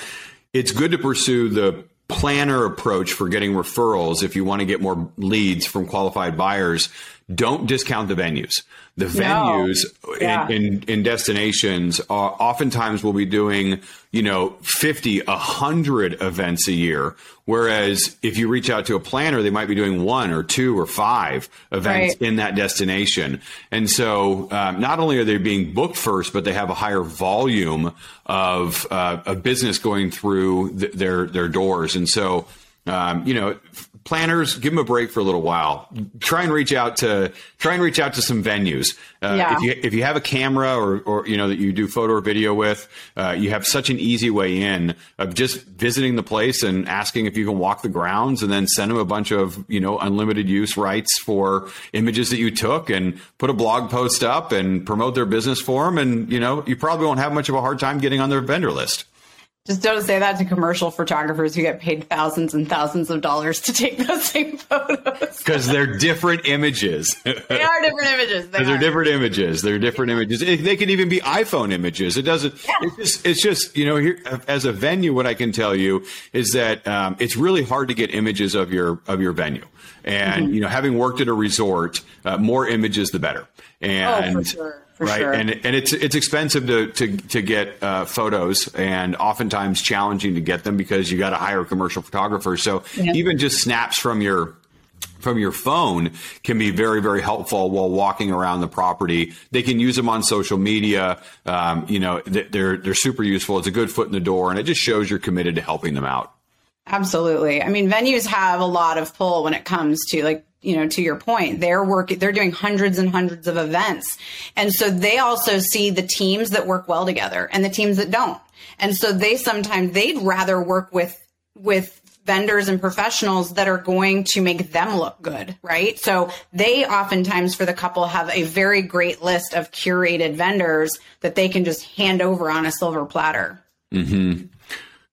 it's good to pursue the planner approach for getting referrals if you want to get more leads from qualified buyers don't discount the venues. The venues no. yeah. in, in, in, destinations are oftentimes will be doing, you know, 50, 100 events a year. Whereas if you reach out to a planner, they might be doing one or two or five events right. in that destination. And so um, not only are they being booked first, but they have a higher volume of, uh, of business going through th- their, their doors. And so, um, you know, planners, give them a break for a little while. Try and reach out to try and reach out to some venues. Uh, yeah. If you if you have a camera or or you know that you do photo or video with, uh, you have such an easy way in of just visiting the place and asking if you can walk the grounds, and then send them a bunch of you know unlimited use rights for images that you took, and put a blog post up and promote their business for them, and you know you probably won't have much of a hard time getting on their vendor list.
Just don't say that to commercial photographers who get paid thousands and thousands of dollars to take those same photos.
Because they're different images.
they are different images.
They are different images. They're different images. They can even be iPhone images. It doesn't. Yeah. It's just. It's just. You know, here as a venue, what I can tell you is that um, it's really hard to get images of your of your venue. And mm-hmm. you know, having worked at a resort, uh, more images the better. And
oh, for
right? Sure. And and it's it's expensive to to to get uh, photos, and oftentimes challenging to get them because you got to hire a commercial photographer. So yeah. even just snaps from your from your phone can be very, very helpful while walking around the property. They can use them on social media. Um, you know, they're they're super useful. It's a good foot in the door, and it just shows you're committed to helping them out.
Absolutely. I mean, venues have a lot of pull when it comes to like you know, to your point, they're working, they're doing hundreds and hundreds of events. And so they also see the teams that work well together and the teams that don't. And so they sometimes, they'd rather work with, with vendors and professionals that are going to make them look good, right? So they oftentimes for the couple have a very great list of curated vendors that they can just hand over on a silver platter.
Mm-hmm.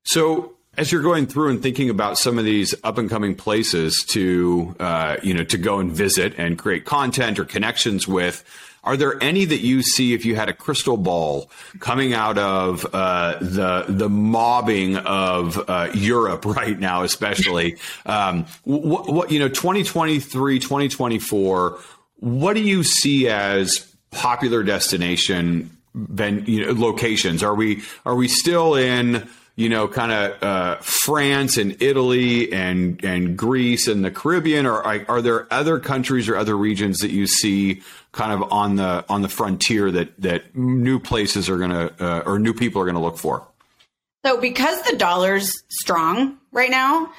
So as you're going through and thinking about some of these up and coming places to uh, you know to go and visit and create content or connections with are there any that you see if you had a crystal ball coming out of uh, the the mobbing of uh, Europe right now, especially um, what, what, you know 2023, 2024? What do you see as popular destination ben, you know, locations? Are we are we still in you know, kind of uh, France and Italy and and Greece and the Caribbean, or are, there other countries or other regions that you see kind of on the on the frontier that that new places are going to uh, or new people are going to look for?
So, because the dollar's strong right now,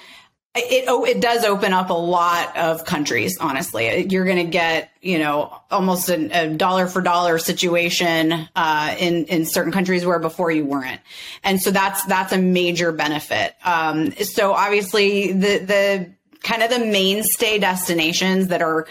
it oh, it does open up a lot of countries. Honestly, you're going to get you know almost a, a dollar for dollar situation uh, in in certain countries where before you weren't, and so that's that's a major benefit. Um, so obviously the the kind of the mainstay destinations that are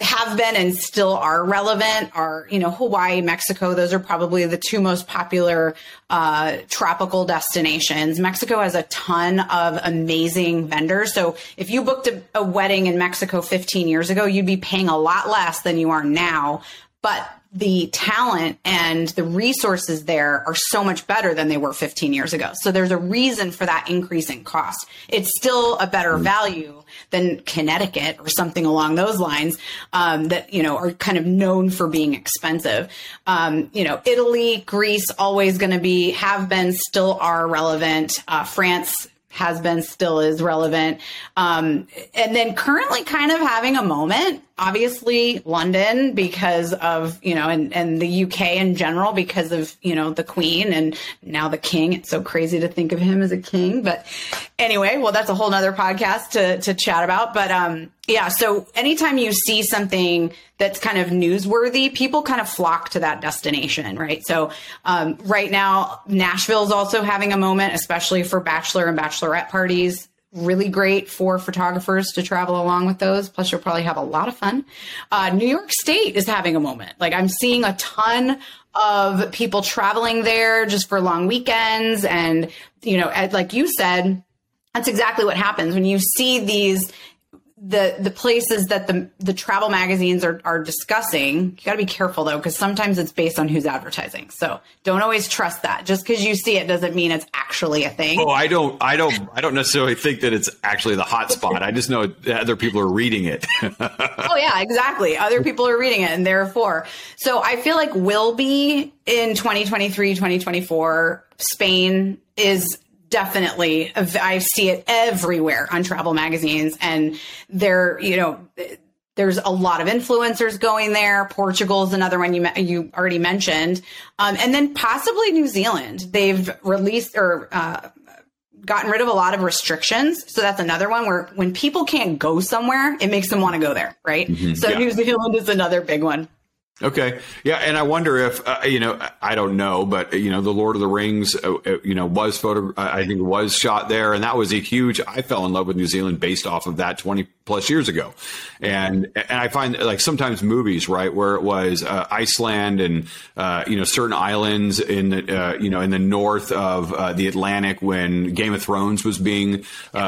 have been and still are relevant are, you know, Hawaii, Mexico. Those are probably the two most popular uh, tropical destinations. Mexico has a ton of amazing vendors. So if you booked a, a wedding in Mexico 15 years ago, you'd be paying a lot less than you are now. But the talent and the resources there are so much better than they were 15 years ago. So there's a reason for that increase in cost. It's still a better mm. value than Connecticut or something along those lines um, that you know are kind of known for being expensive. Um, you know, Italy, Greece, always going to be have been, still are relevant. Uh, France has been still is relevant. Um, and then currently kind of having a moment, obviously London because of, you know, and, and the UK in general because of, you know, the queen and now the king. It's so crazy to think of him as a king. But anyway, well, that's a whole nother podcast to, to chat about. But, um, yeah. So anytime you see something that's kind of newsworthy, people kind of flock to that destination, right? So um, right now, Nashville is also having a moment, especially for bachelor and bachelorette parties. Really great for photographers to travel along with those. Plus, you'll probably have a lot of fun. Uh, New York State is having a moment. Like I'm seeing a ton of people traveling there just for long weekends, and you know, like you said, that's exactly what happens when you see these the the places that the the travel magazines are are discussing you got to be careful though because sometimes it's based on who's advertising. So don't always trust that. Just because you see it doesn't mean it's actually a thing.
Oh i don't i don't i don't necessarily think that it's actually the hot spot. I just know that other people are reading it.
Oh yeah exactly. Other people are reading it and therefore so i feel like will be in 2023 2024 spain is definitely i see it everywhere on travel magazines. And they're you know there's a lot of influencers going there. Portugal is another one you you already mentioned. Um, and then possibly new zealand. They've released or uh, gotten rid of a lot of restrictions. So that's another one where when people can't go somewhere it makes them want to go there right? Mm-hmm, so yeah. new zealand is another big one
Okay. Yeah. And I wonder if, uh, you know, I don't know, but, you know, The Lord of the Rings, uh, uh you know, was photo, I think was shot there. And that was a huge, I fell in love with New Zealand based off of that 20 plus years ago. And, and I find like sometimes movies, right, where it was uh, Iceland and, uh, you know, certain islands in the, uh, you know, in the north of the Atlantic when Game of Thrones was being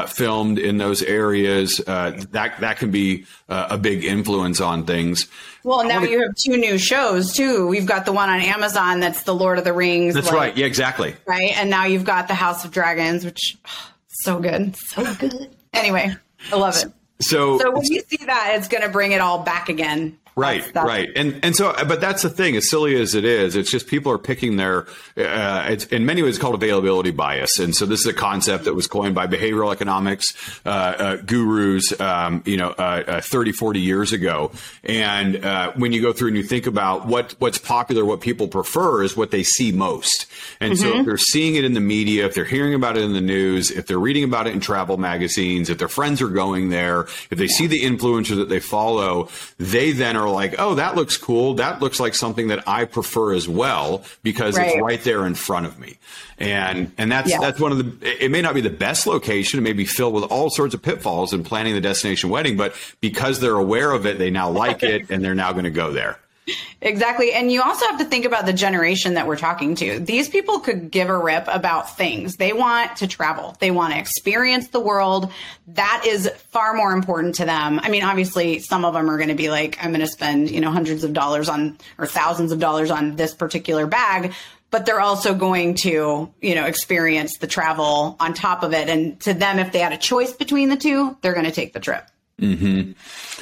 filmed in those areas, that, that can be a big influence on things.
Well, now you have two new shows too. We've got the one on Amazon that's the Lord of the Rings.
That's like, right. Yeah, exactly.
Right, and now you've got the House of Dragons, which oh, so good, so good. Anyway, I love it.
So,
so when you see that, it's going to bring it all back again.
Right, that's, that's, right, and and so, but that's the thing. As silly as it is, it's just people are picking their. Uh, it's in many ways called availability bias, and so this is a concept that was coined by behavioral economics uh, uh, gurus, um, you know, uh, uh, 30, 40 years ago. And uh, when you go through and you think about what what's popular, what people prefer is what they see most. And mm-hmm. so if they're seeing it in the media, if they're hearing about it in the news, if they're reading about it in travel magazines, if their friends are going there, if they see the influencer that they follow, they then are like, oh, that looks cool. That looks like something that I prefer as well because right. it's right there in front of me. And and that's yeah. that's one of the. It may not be the best location. It may be filled with all sorts of pitfalls in planning the destination wedding, but because they're aware of it, they now like it, and they're now going to go there.
Exactly. And you also have to think about the generation that we're talking to. These people could give a rip about things. They want to travel. They want to experience the world. That is far more important to them. I mean, obviously some of them are going to be like, I'm going to spend, you know, hundreds of dollars on or thousands of dollars on this particular bag, but they're also going to, you know, experience the travel on top of it. And to them, if they had a choice between the two, they're going to take the trip.
Mm-hmm.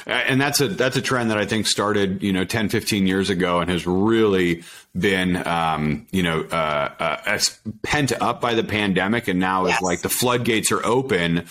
And that's a that's a trend that I think started, you know, 10, 15 years ago and has really been, um, you know, uh, uh, pent up by the pandemic, and now yes. is like the floodgates are open.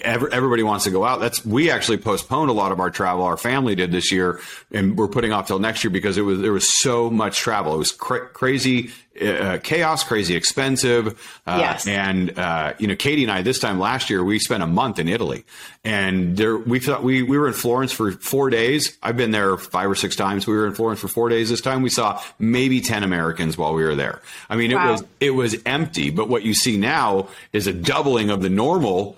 Every, everybody wants to go out. That's we actually postponed a lot of our travel. Our family did this year, and we're putting off till next year because it was there was so much travel. It was cra- crazy uh, chaos, crazy expensive. Uh, yes. And, uh, you know, Katie and I, this time last year, we spent a month in Italy and there, we thought we, we were in Florence for four days. I've been there five or six times. We were in Florence for four days. This time we saw maybe 10 Americans while we were there. I mean, wow. it was, it was empty, but what you see now is a doubling of the normal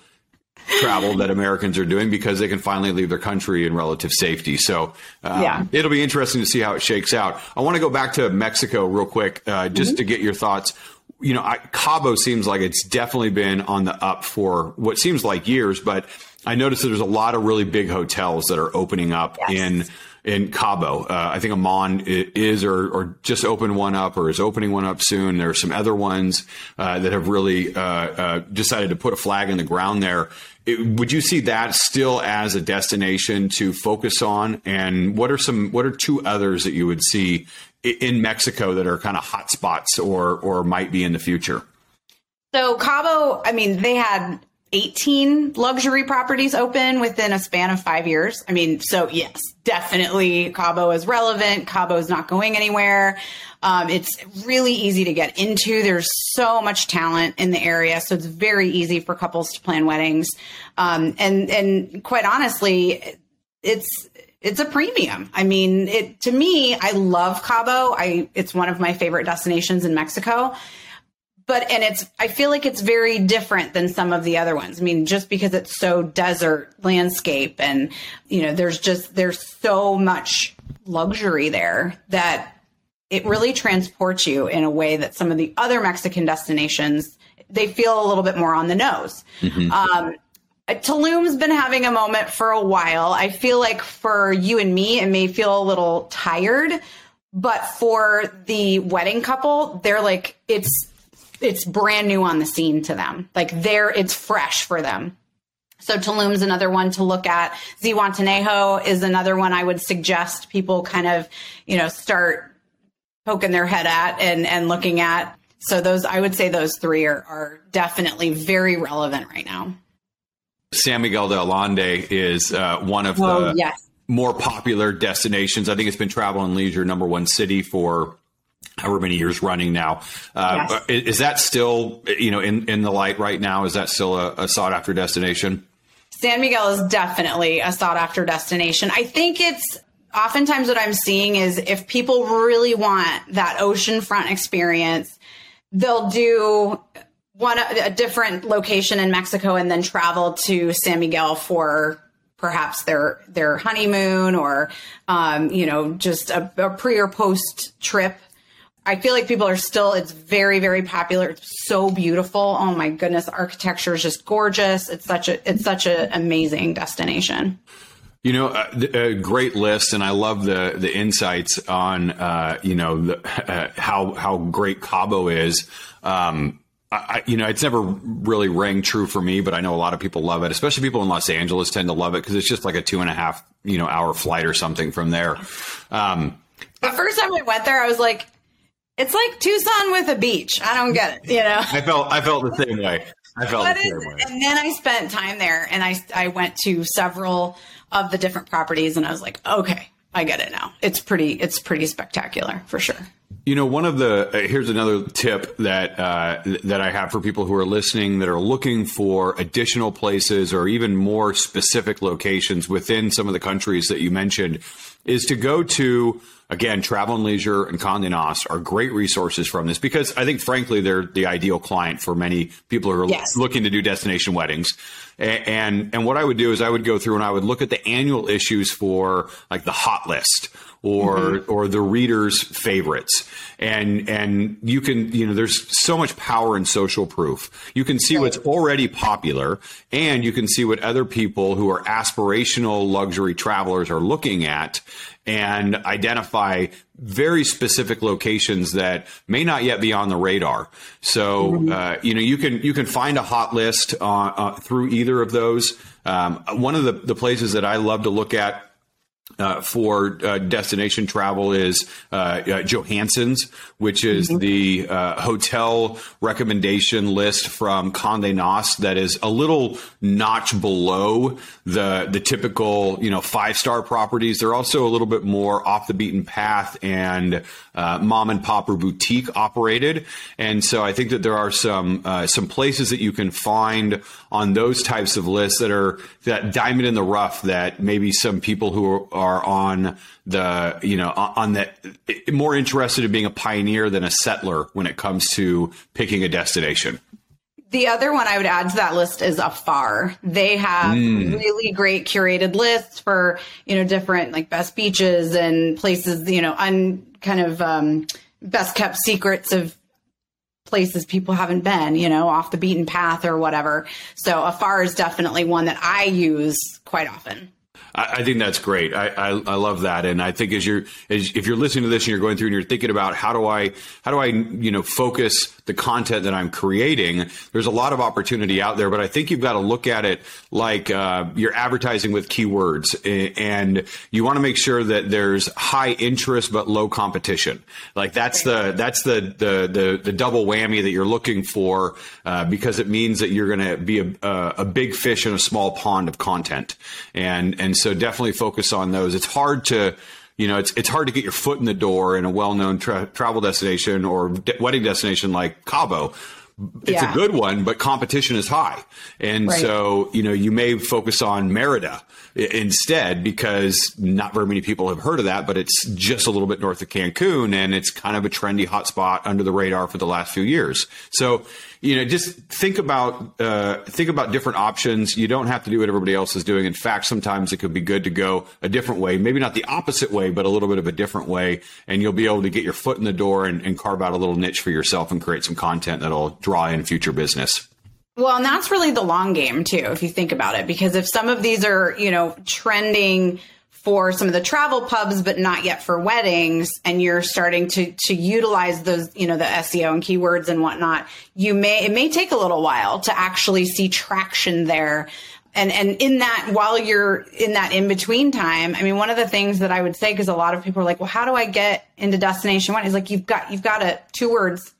travel that Americans are doing because they can finally leave their country in relative safety. So um, yeah. it'll be interesting to see how it shakes out. I want to go back to Mexico real quick, uh, just mm-hmm. to get your thoughts. You know, I, Cabo seems like it's definitely been on the up for what seems like years, but I noticed that there's a lot of really big hotels that are opening up yes. in in Cabo. Uh, I think Aman is or, or just opened one up or is opening one up soon. There are some other ones uh, that have really uh, uh decided to put a flag in the ground there. It, would you see that still as a destination to focus on? And what are some what are two others that you would see in Mexico that are kind of hot spots or or might be in the future?
So Cabo, I mean, they had 18 luxury properties open within a span of five years. I mean, so yes, definitely Cabo is relevant. Cabo is not going anywhere. Um, it's really easy to get into. There's so much talent in the area, so it's very easy for couples to plan weddings. Um, and and quite honestly, it's it's a premium. I mean, it to me, I love Cabo. I it's one of my favorite destinations in Mexico but and it's i feel like it's very different than some of the other ones i mean just because it's so desert landscape and you know there's just there's so much luxury there that it really transports you in a way that some of the other mexican destinations they feel a little bit more on the nose mm-hmm. um, Tulum's been having a moment for a while. I feel like for you and me, it may feel a little tired, but for the wedding couple, they're like, it's it's brand new on the scene to them. Like they're it's fresh for them. So Tulum's another one to look at. Zihuatanejo is another one I would suggest people kind of, you know, start poking their head at and and looking at. So those I would say those three are are definitely very relevant right now.
San Miguel de Allende is uh, one of oh, the yes. more popular destinations. I think it's been travel and leisure number one city for however many years running now. Uh, yes. is, is, that still, you know, in, in the light right now? Is that still a, a sought after destination?
San Miguel is definitely a sought after destination. I think it's oftentimes what I'm seeing is if people really want that oceanfront experience, they'll do one a different location in Mexico and then travel to San Miguel for perhaps their their honeymoon or um, you know just a, a pre or post trip I feel like people are still, it's very, very popular. It's so beautiful. Oh my goodness. Architecture is just gorgeous. It's such a, it's such an amazing destination.
You know, uh, a great list, and I love the the insights on uh, you know the, uh, how how great Cabo is. Um, I, you know, it's never really rang true for me, but I know a lot of people love it. Especially people in Los Angeles tend to love it because it's just like a two and a half you know hour flight or something from there. Um,
the first time I went there, I was like, it's like Tucson with a beach. I don't get it. You know,
I felt I felt the same way. I felt but the same way.
And then I spent time there, and I I went to several of the different properties, and I was like, okay, I get it now. It's pretty it's pretty spectacular for sure.
You know, one of the uh, here's another tip that uh, that I have for people who are listening that are looking for additional places or even more specific locations within some of the countries that you mentioned is to go to again, Travel and Leisure and Condé Nast are great resources from this because I think, frankly, they're the ideal client for many people who are yes. looking to do destination weddings. And and what I would do is I would go through and I would look at the annual issues for like the hot list or mm-hmm. or the reader's favorites. And and you can you know there's so much power in social proof. You can see right. what's already popular and you can see what other people who are aspirational luxury travelers are looking at and identify very specific locations that may not yet be on the radar. So mm-hmm. uh, you know you can you can find a hot list uh, uh, through either of those. Um, one of the, the places that I love to look at uh, for uh, destination travel is uh, uh Johansens, which is mm-hmm. the uh, hotel recommendation list from Condé Nast that is a little notch below the the typical you know five star properties. They're also a little bit more off the beaten path and uh, mom and pop or boutique operated. And so I think that there are some some places that you can find on those types of lists that are that diamond in the rough that maybe some people who are on the you know on that more interested in being a pioneer than a settler when it comes to picking a destination.
The other one I would add to that list is Afar. They have mm. really great curated lists for, you know, different like best beaches and places, you know, un kind of um, best kept secrets of places people haven't been, you know, off the beaten path or whatever. So Afar is definitely one that I use quite often.
I, think that's great. I, I, I, love that, and I think as you're as if you're listening to this and you're going through and you're thinking about how do I how do I you know focus the content that I'm creating, there's a lot of opportunity out there. But I think you've got to look at it like uh, you're advertising with keywords, and you want to make sure that there's high interest but low competition. Like that's the that's the the the, the double whammy that you're looking for uh, because it means that you're going to be a, a big fish in a small pond of content, and and so definitely focus on those. It's hard to you know, it's it's hard to get your foot in the door in a well-known tra- travel destination or de- wedding destination like Cabo. It's yeah. a good one, but competition is high, and right. so you know you may focus on Merida instead because not very many people have heard of that, but it's just a little bit north of Cancun, and it's kind of a trendy hotspot under the radar for the last few years. So you know, just think about uh, think about different options. You don't have to do what everybody else is doing. In fact, sometimes it could be good to go a different way, maybe not the opposite way, but a little bit of a different way, and you'll be able to get your foot in the door and, and carve out a little niche for yourself and create some content that'll draw in future business.
Well, and that's really the long game too, if you think about it, because if some of these are, you know, trending for some of the travel pubs, but not yet for weddings, and you're starting to to utilize those, you know, the SEO and keywords and whatnot, you may it may take a little while to actually see traction there. And and in that while you're in that in between time, I mean, one of the things that I would say because a lot of people are like, well, how do I get into destination one? Is like you've got you've got to two words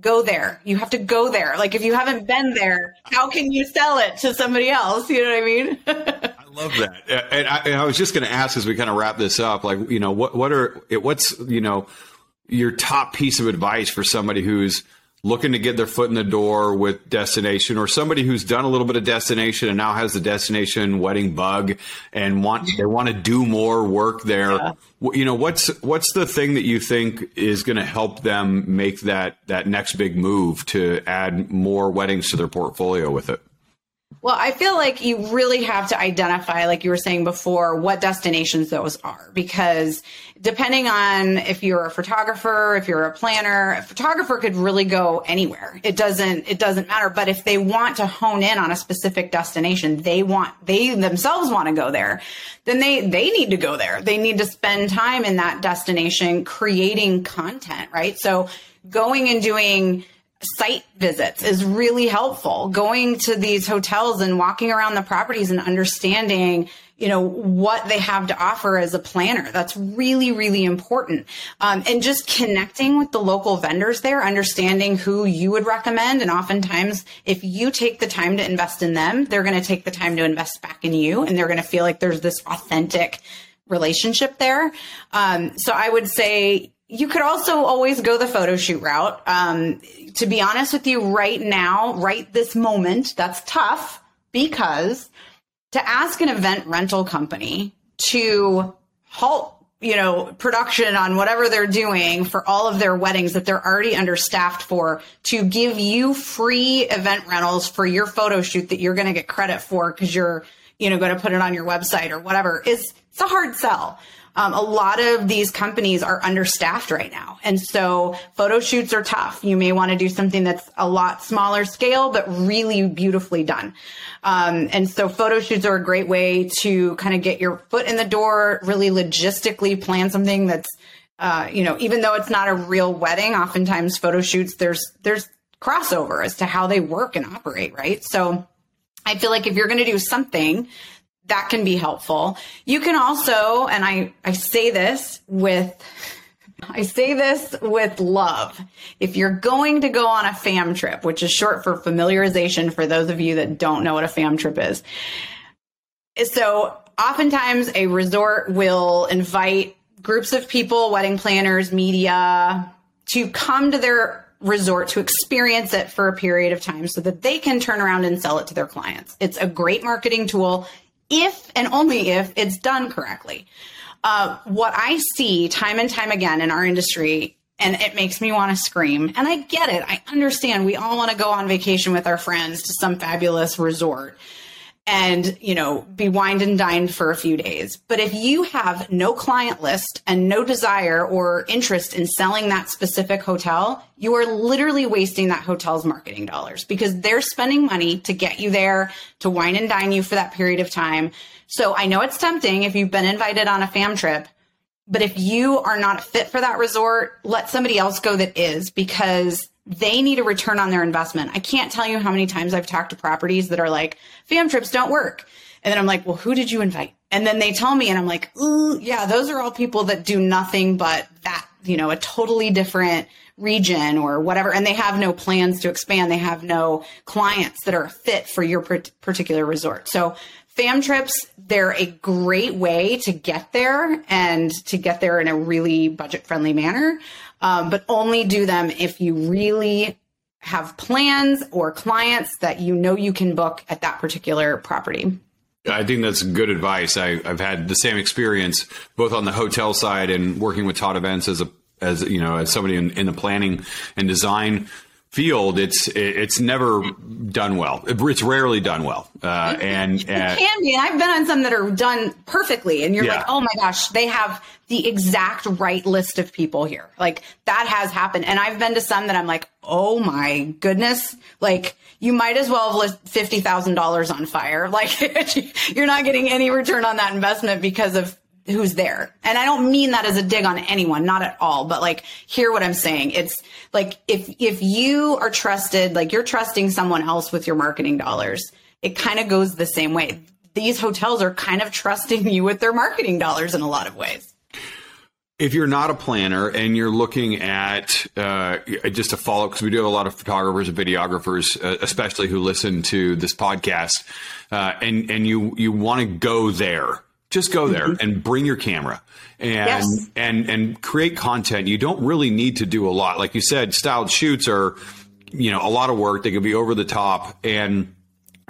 go there. You have to go there. Like if you haven't been there, how can you sell it to somebody else? You know what I mean?
I love that. And I, and I was just going to ask as we kind of wrap this up, like, you know, what, what are, what's, you know, your top piece of advice for somebody who's looking to get their foot in the door with destination or somebody who's done a little bit of destination and now has the destination wedding bug and want they want to do more work there yeah. you know what's what's the thing that you think is going to help them make that that next big move to add more weddings to their portfolio with it
well, I feel like you really have to identify, like you were saying before, what destinations those are. Because depending on if you're a photographer, if you're a planner, a photographer could really go anywhere. It doesn't, it doesn't matter. But if they want to hone in on a specific destination, they want, they themselves want to go there, then they, they need to go there. They need to spend time in that destination creating content, right? So going and doing, site visits is really helpful. Going to these hotels and walking around the properties and understanding, you know, what they have to offer as a planner. That's really, really important. Um, and just connecting with the local vendors there, understanding who you would recommend. And oftentimes, if you take the time to invest in them, they're going to take the time to invest back in you and they're going to feel like there's this authentic relationship there. Um, so I would say, you could also always go the photo shoot route. Um, to be honest with you, right now, right this moment, that's tough because to ask an event rental company to halt you know, production on whatever they're doing for all of their weddings that they're already understaffed for to give you free event rentals for your photo shoot that you're going to get credit for because you're, you know, going to put it on your website or whatever is it's a hard sell um, a lot of these companies are understaffed right now. And so photo shoots are tough. You may want to do something that's a lot smaller scale, but really beautifully done. Um, and so photo shoots are a great way to kind of get your foot in the door, really logistically plan something that's, uh, you know, even though it's not a real wedding, oftentimes photo shoots, there's, there's crossover as to how they work and operate, right? So I feel like if you're going to do something that can be helpful. You can also, and I, I say this with, I say this with love. If you're going to go on a fam trip, which is short for familiarization for those of you that don't know what a fam trip is. So oftentimes a resort will invite groups of people, wedding planners, media to come to their resort to experience it for a period of time so that they can turn around and sell it to their clients. It's a great marketing tool if and only if it's done correctly. Uh, what I see time and time again in our industry, and it makes me want to scream, and I get it. I understand we all want to go on vacation with our friends to some fabulous resort and you know be wined and dined for a few days. But if you have no client list and no desire or interest in selling that specific hotel you are literally wasting that hotel's marketing dollars because they're spending money to get you there to wine and dine you for that period of time. So i know it's tempting if you've been invited on a fam trip but if you are not fit for that resort let somebody else go that is because they need a return on their investment. I can't tell you how many times I've talked to properties that are like, fam trips don't work. And then I'm like, well, who did you invite? And then they tell me, and I'm like, yeah, those are all people that do nothing but that, you know, a totally different region or whatever. And they have no plans to expand. They have no clients that are fit for your particular resort. So fam trips, they're a great way to get there and to get there in a really budget friendly manner um, but only do them if you really have plans or clients that you know you can book at that particular property.
I think that's good advice. I, have had the same experience both on the hotel side and working with Todd Events as a as you know as somebody in, in the planning and design field, it's it's never done well. It's rarely done well, uh, and,
it can be. And I've been on some that are done perfectly, and you're yeah. like, oh my gosh, they have the exact right list of people here. Like that has happened, and I've been to some that I'm like, oh my goodness, like you might as well have lit fifty thousand dollars on fire. Like you're not getting any return on that investment because of who's there. And I don't mean that as a dig on anyone, not at all, but like hear what I'm saying. It's like if if you are trusted, like you're trusting someone else with your marketing dollars, it kind of goes the same way. These hotels are kind of trusting you with their marketing dollars in a lot of ways.
If you're not a planner and you're looking at uh, just a follow, because we do have a lot of photographers and videographers, uh, especially who listen to this podcast, uh, and and you you want to go there just go there mm-hmm. and bring your camera and yes. and and create content. You don't really need to do a lot. Like you said, styled shoots are you know a lot of work. They can be over the top and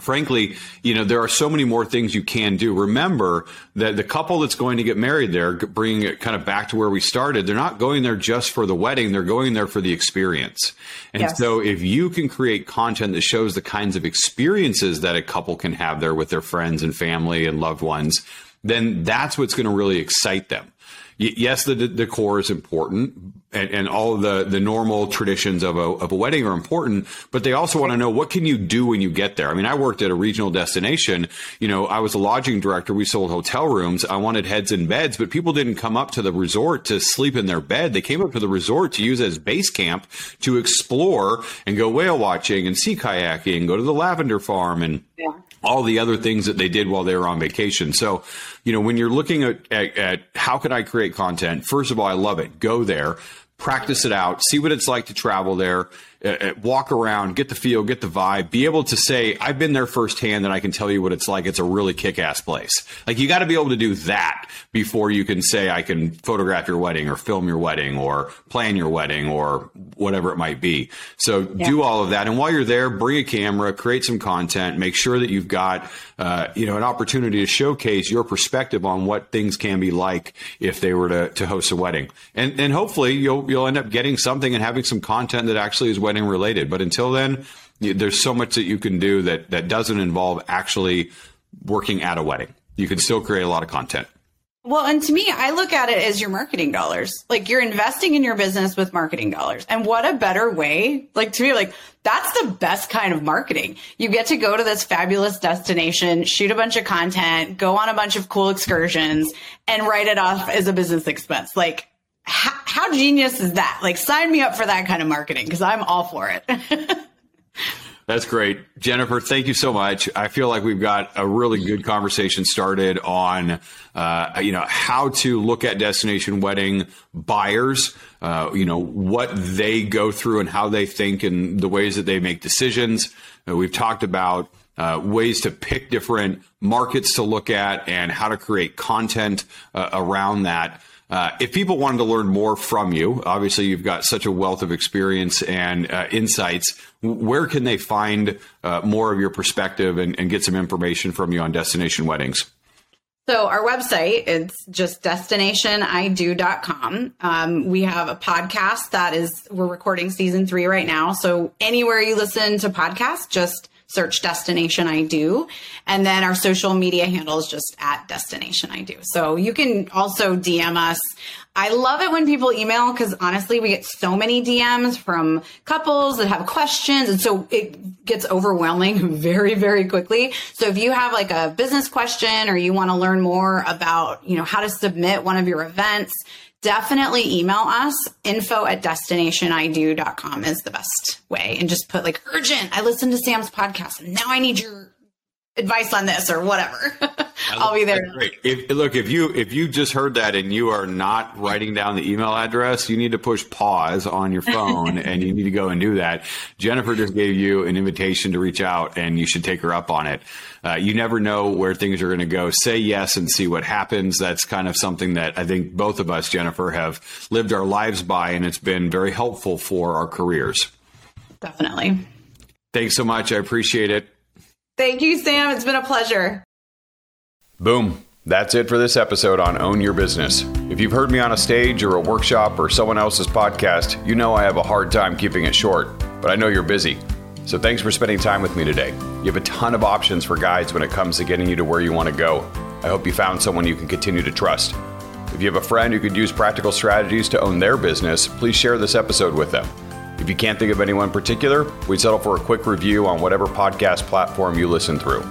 frankly, you know, there are so many more things you can do. Remember that the couple that's going to get married there, bringing it kind of back to where we started, they're not going there just for the wedding. They're going there for the experience. And yes. so if you can create content that shows the kinds of experiences that a couple can have there with their friends and family and loved ones, then that's what's going to really excite them. Yes, the, the decor is important and, and all the, the normal traditions of a, of a wedding are important, but they also want to know what can you do when you get there? I mean, I worked at a regional destination. You know, I was a lodging director. We sold hotel rooms. I wanted heads in beds, but people didn't come up to the resort to sleep in their bed. They came up to the resort to use as base camp to explore and go whale watching and sea kayaking, and go to the lavender farm and yeah all the other things that they did while they were on vacation. So, you know, when you're looking at, at, at how can I create content, first of all, I love it. Go there practice it out, see what it's like to travel there, uh, uh, walk around, get the feel, get the vibe, be able to say, I've been there firsthand and I can tell you what it's like. It's a really kick ass place. Like you got to be able to do that before you can say, I can photograph your wedding or film your wedding or plan your wedding or whatever it might be. So yeah. do all of that. And while you're there, bring a camera, create some content, make sure that you've got, uh, you know, an opportunity to showcase your perspective on what things can be like if they were to, to host a wedding. And, and hopefully you'll, you'll end up getting something and having some content that actually is wedding related. But until then, there's so much that you can do that that doesn't involve actually working at a wedding. You can still create a lot of content.
Well, and to me, I look at it as your marketing dollars. Like you're investing in your business with marketing dollars. And what a better way, like to me, like that's the best kind of marketing. You get to go to this fabulous destination, shoot a bunch of content, go on a bunch of cool excursions and write it off as a business expense. Like how, how genius is that? Like, sign me up for that kind of marketing because I'm all for it.
That's great. Jennifer, thank you so much. I feel like we've got a really good conversation started on, uh, you know, how to look at destination wedding buyers, uh, you know, what they go through and how they think and the ways that they make decisions. Uh, we've talked about uh, ways to pick different markets to look at and how to create content uh, around that. Uh, if people wanted to learn more from you, obviously you've got such a wealth of experience and uh, insights. Where can they find uh, more of your perspective and, and, get some information from you on destination weddings?
So our website it's just destinationido.com. Um, we have a podcast that is we're recording season three right now. So anywhere you listen to podcasts, just search destination I do. And then our social media handle is just at destination I do. So you can also DM us. I love it when people email because honestly, we get so many DMs from couples that have questions. And so it gets overwhelming very, very quickly. So if you have like a business question or you want to learn more about, you know, how to submit one of your events, definitely email us. Info at destinationido.com is the best way. And just put like urgent. I listened to Sam's podcast and now I need your advice on this or whatever. I'll be there.
Great. If, look, if you if you just heard that and you are not writing down the email address, you need to push pause on your phone and you need to go and do that. Jennifer just gave you an invitation to reach out, and you should take her up on it. Uh, you never know where things are going to go. Say yes and see what happens. That's kind of something that I think both of us, Jennifer, have lived our lives by, and it's been very helpful for our careers.
Definitely.
Thanks so much. I appreciate it.
Thank you, Sam. It's been a pleasure.
Boom. That's it for this episode on Own Your Business. If you've heard me on a stage or a workshop or someone else's podcast, you know I have a hard time keeping it short, but I know you're busy. So thanks for spending time with me today. You have a ton of options for guides when it comes to getting you to where you want to go. I hope you found someone you can continue to trust. If you have a friend who could use practical strategies to own their business, please share this episode with them. If you can't think of anyone in particular, we'd settle for a quick review on whatever podcast platform you listen through.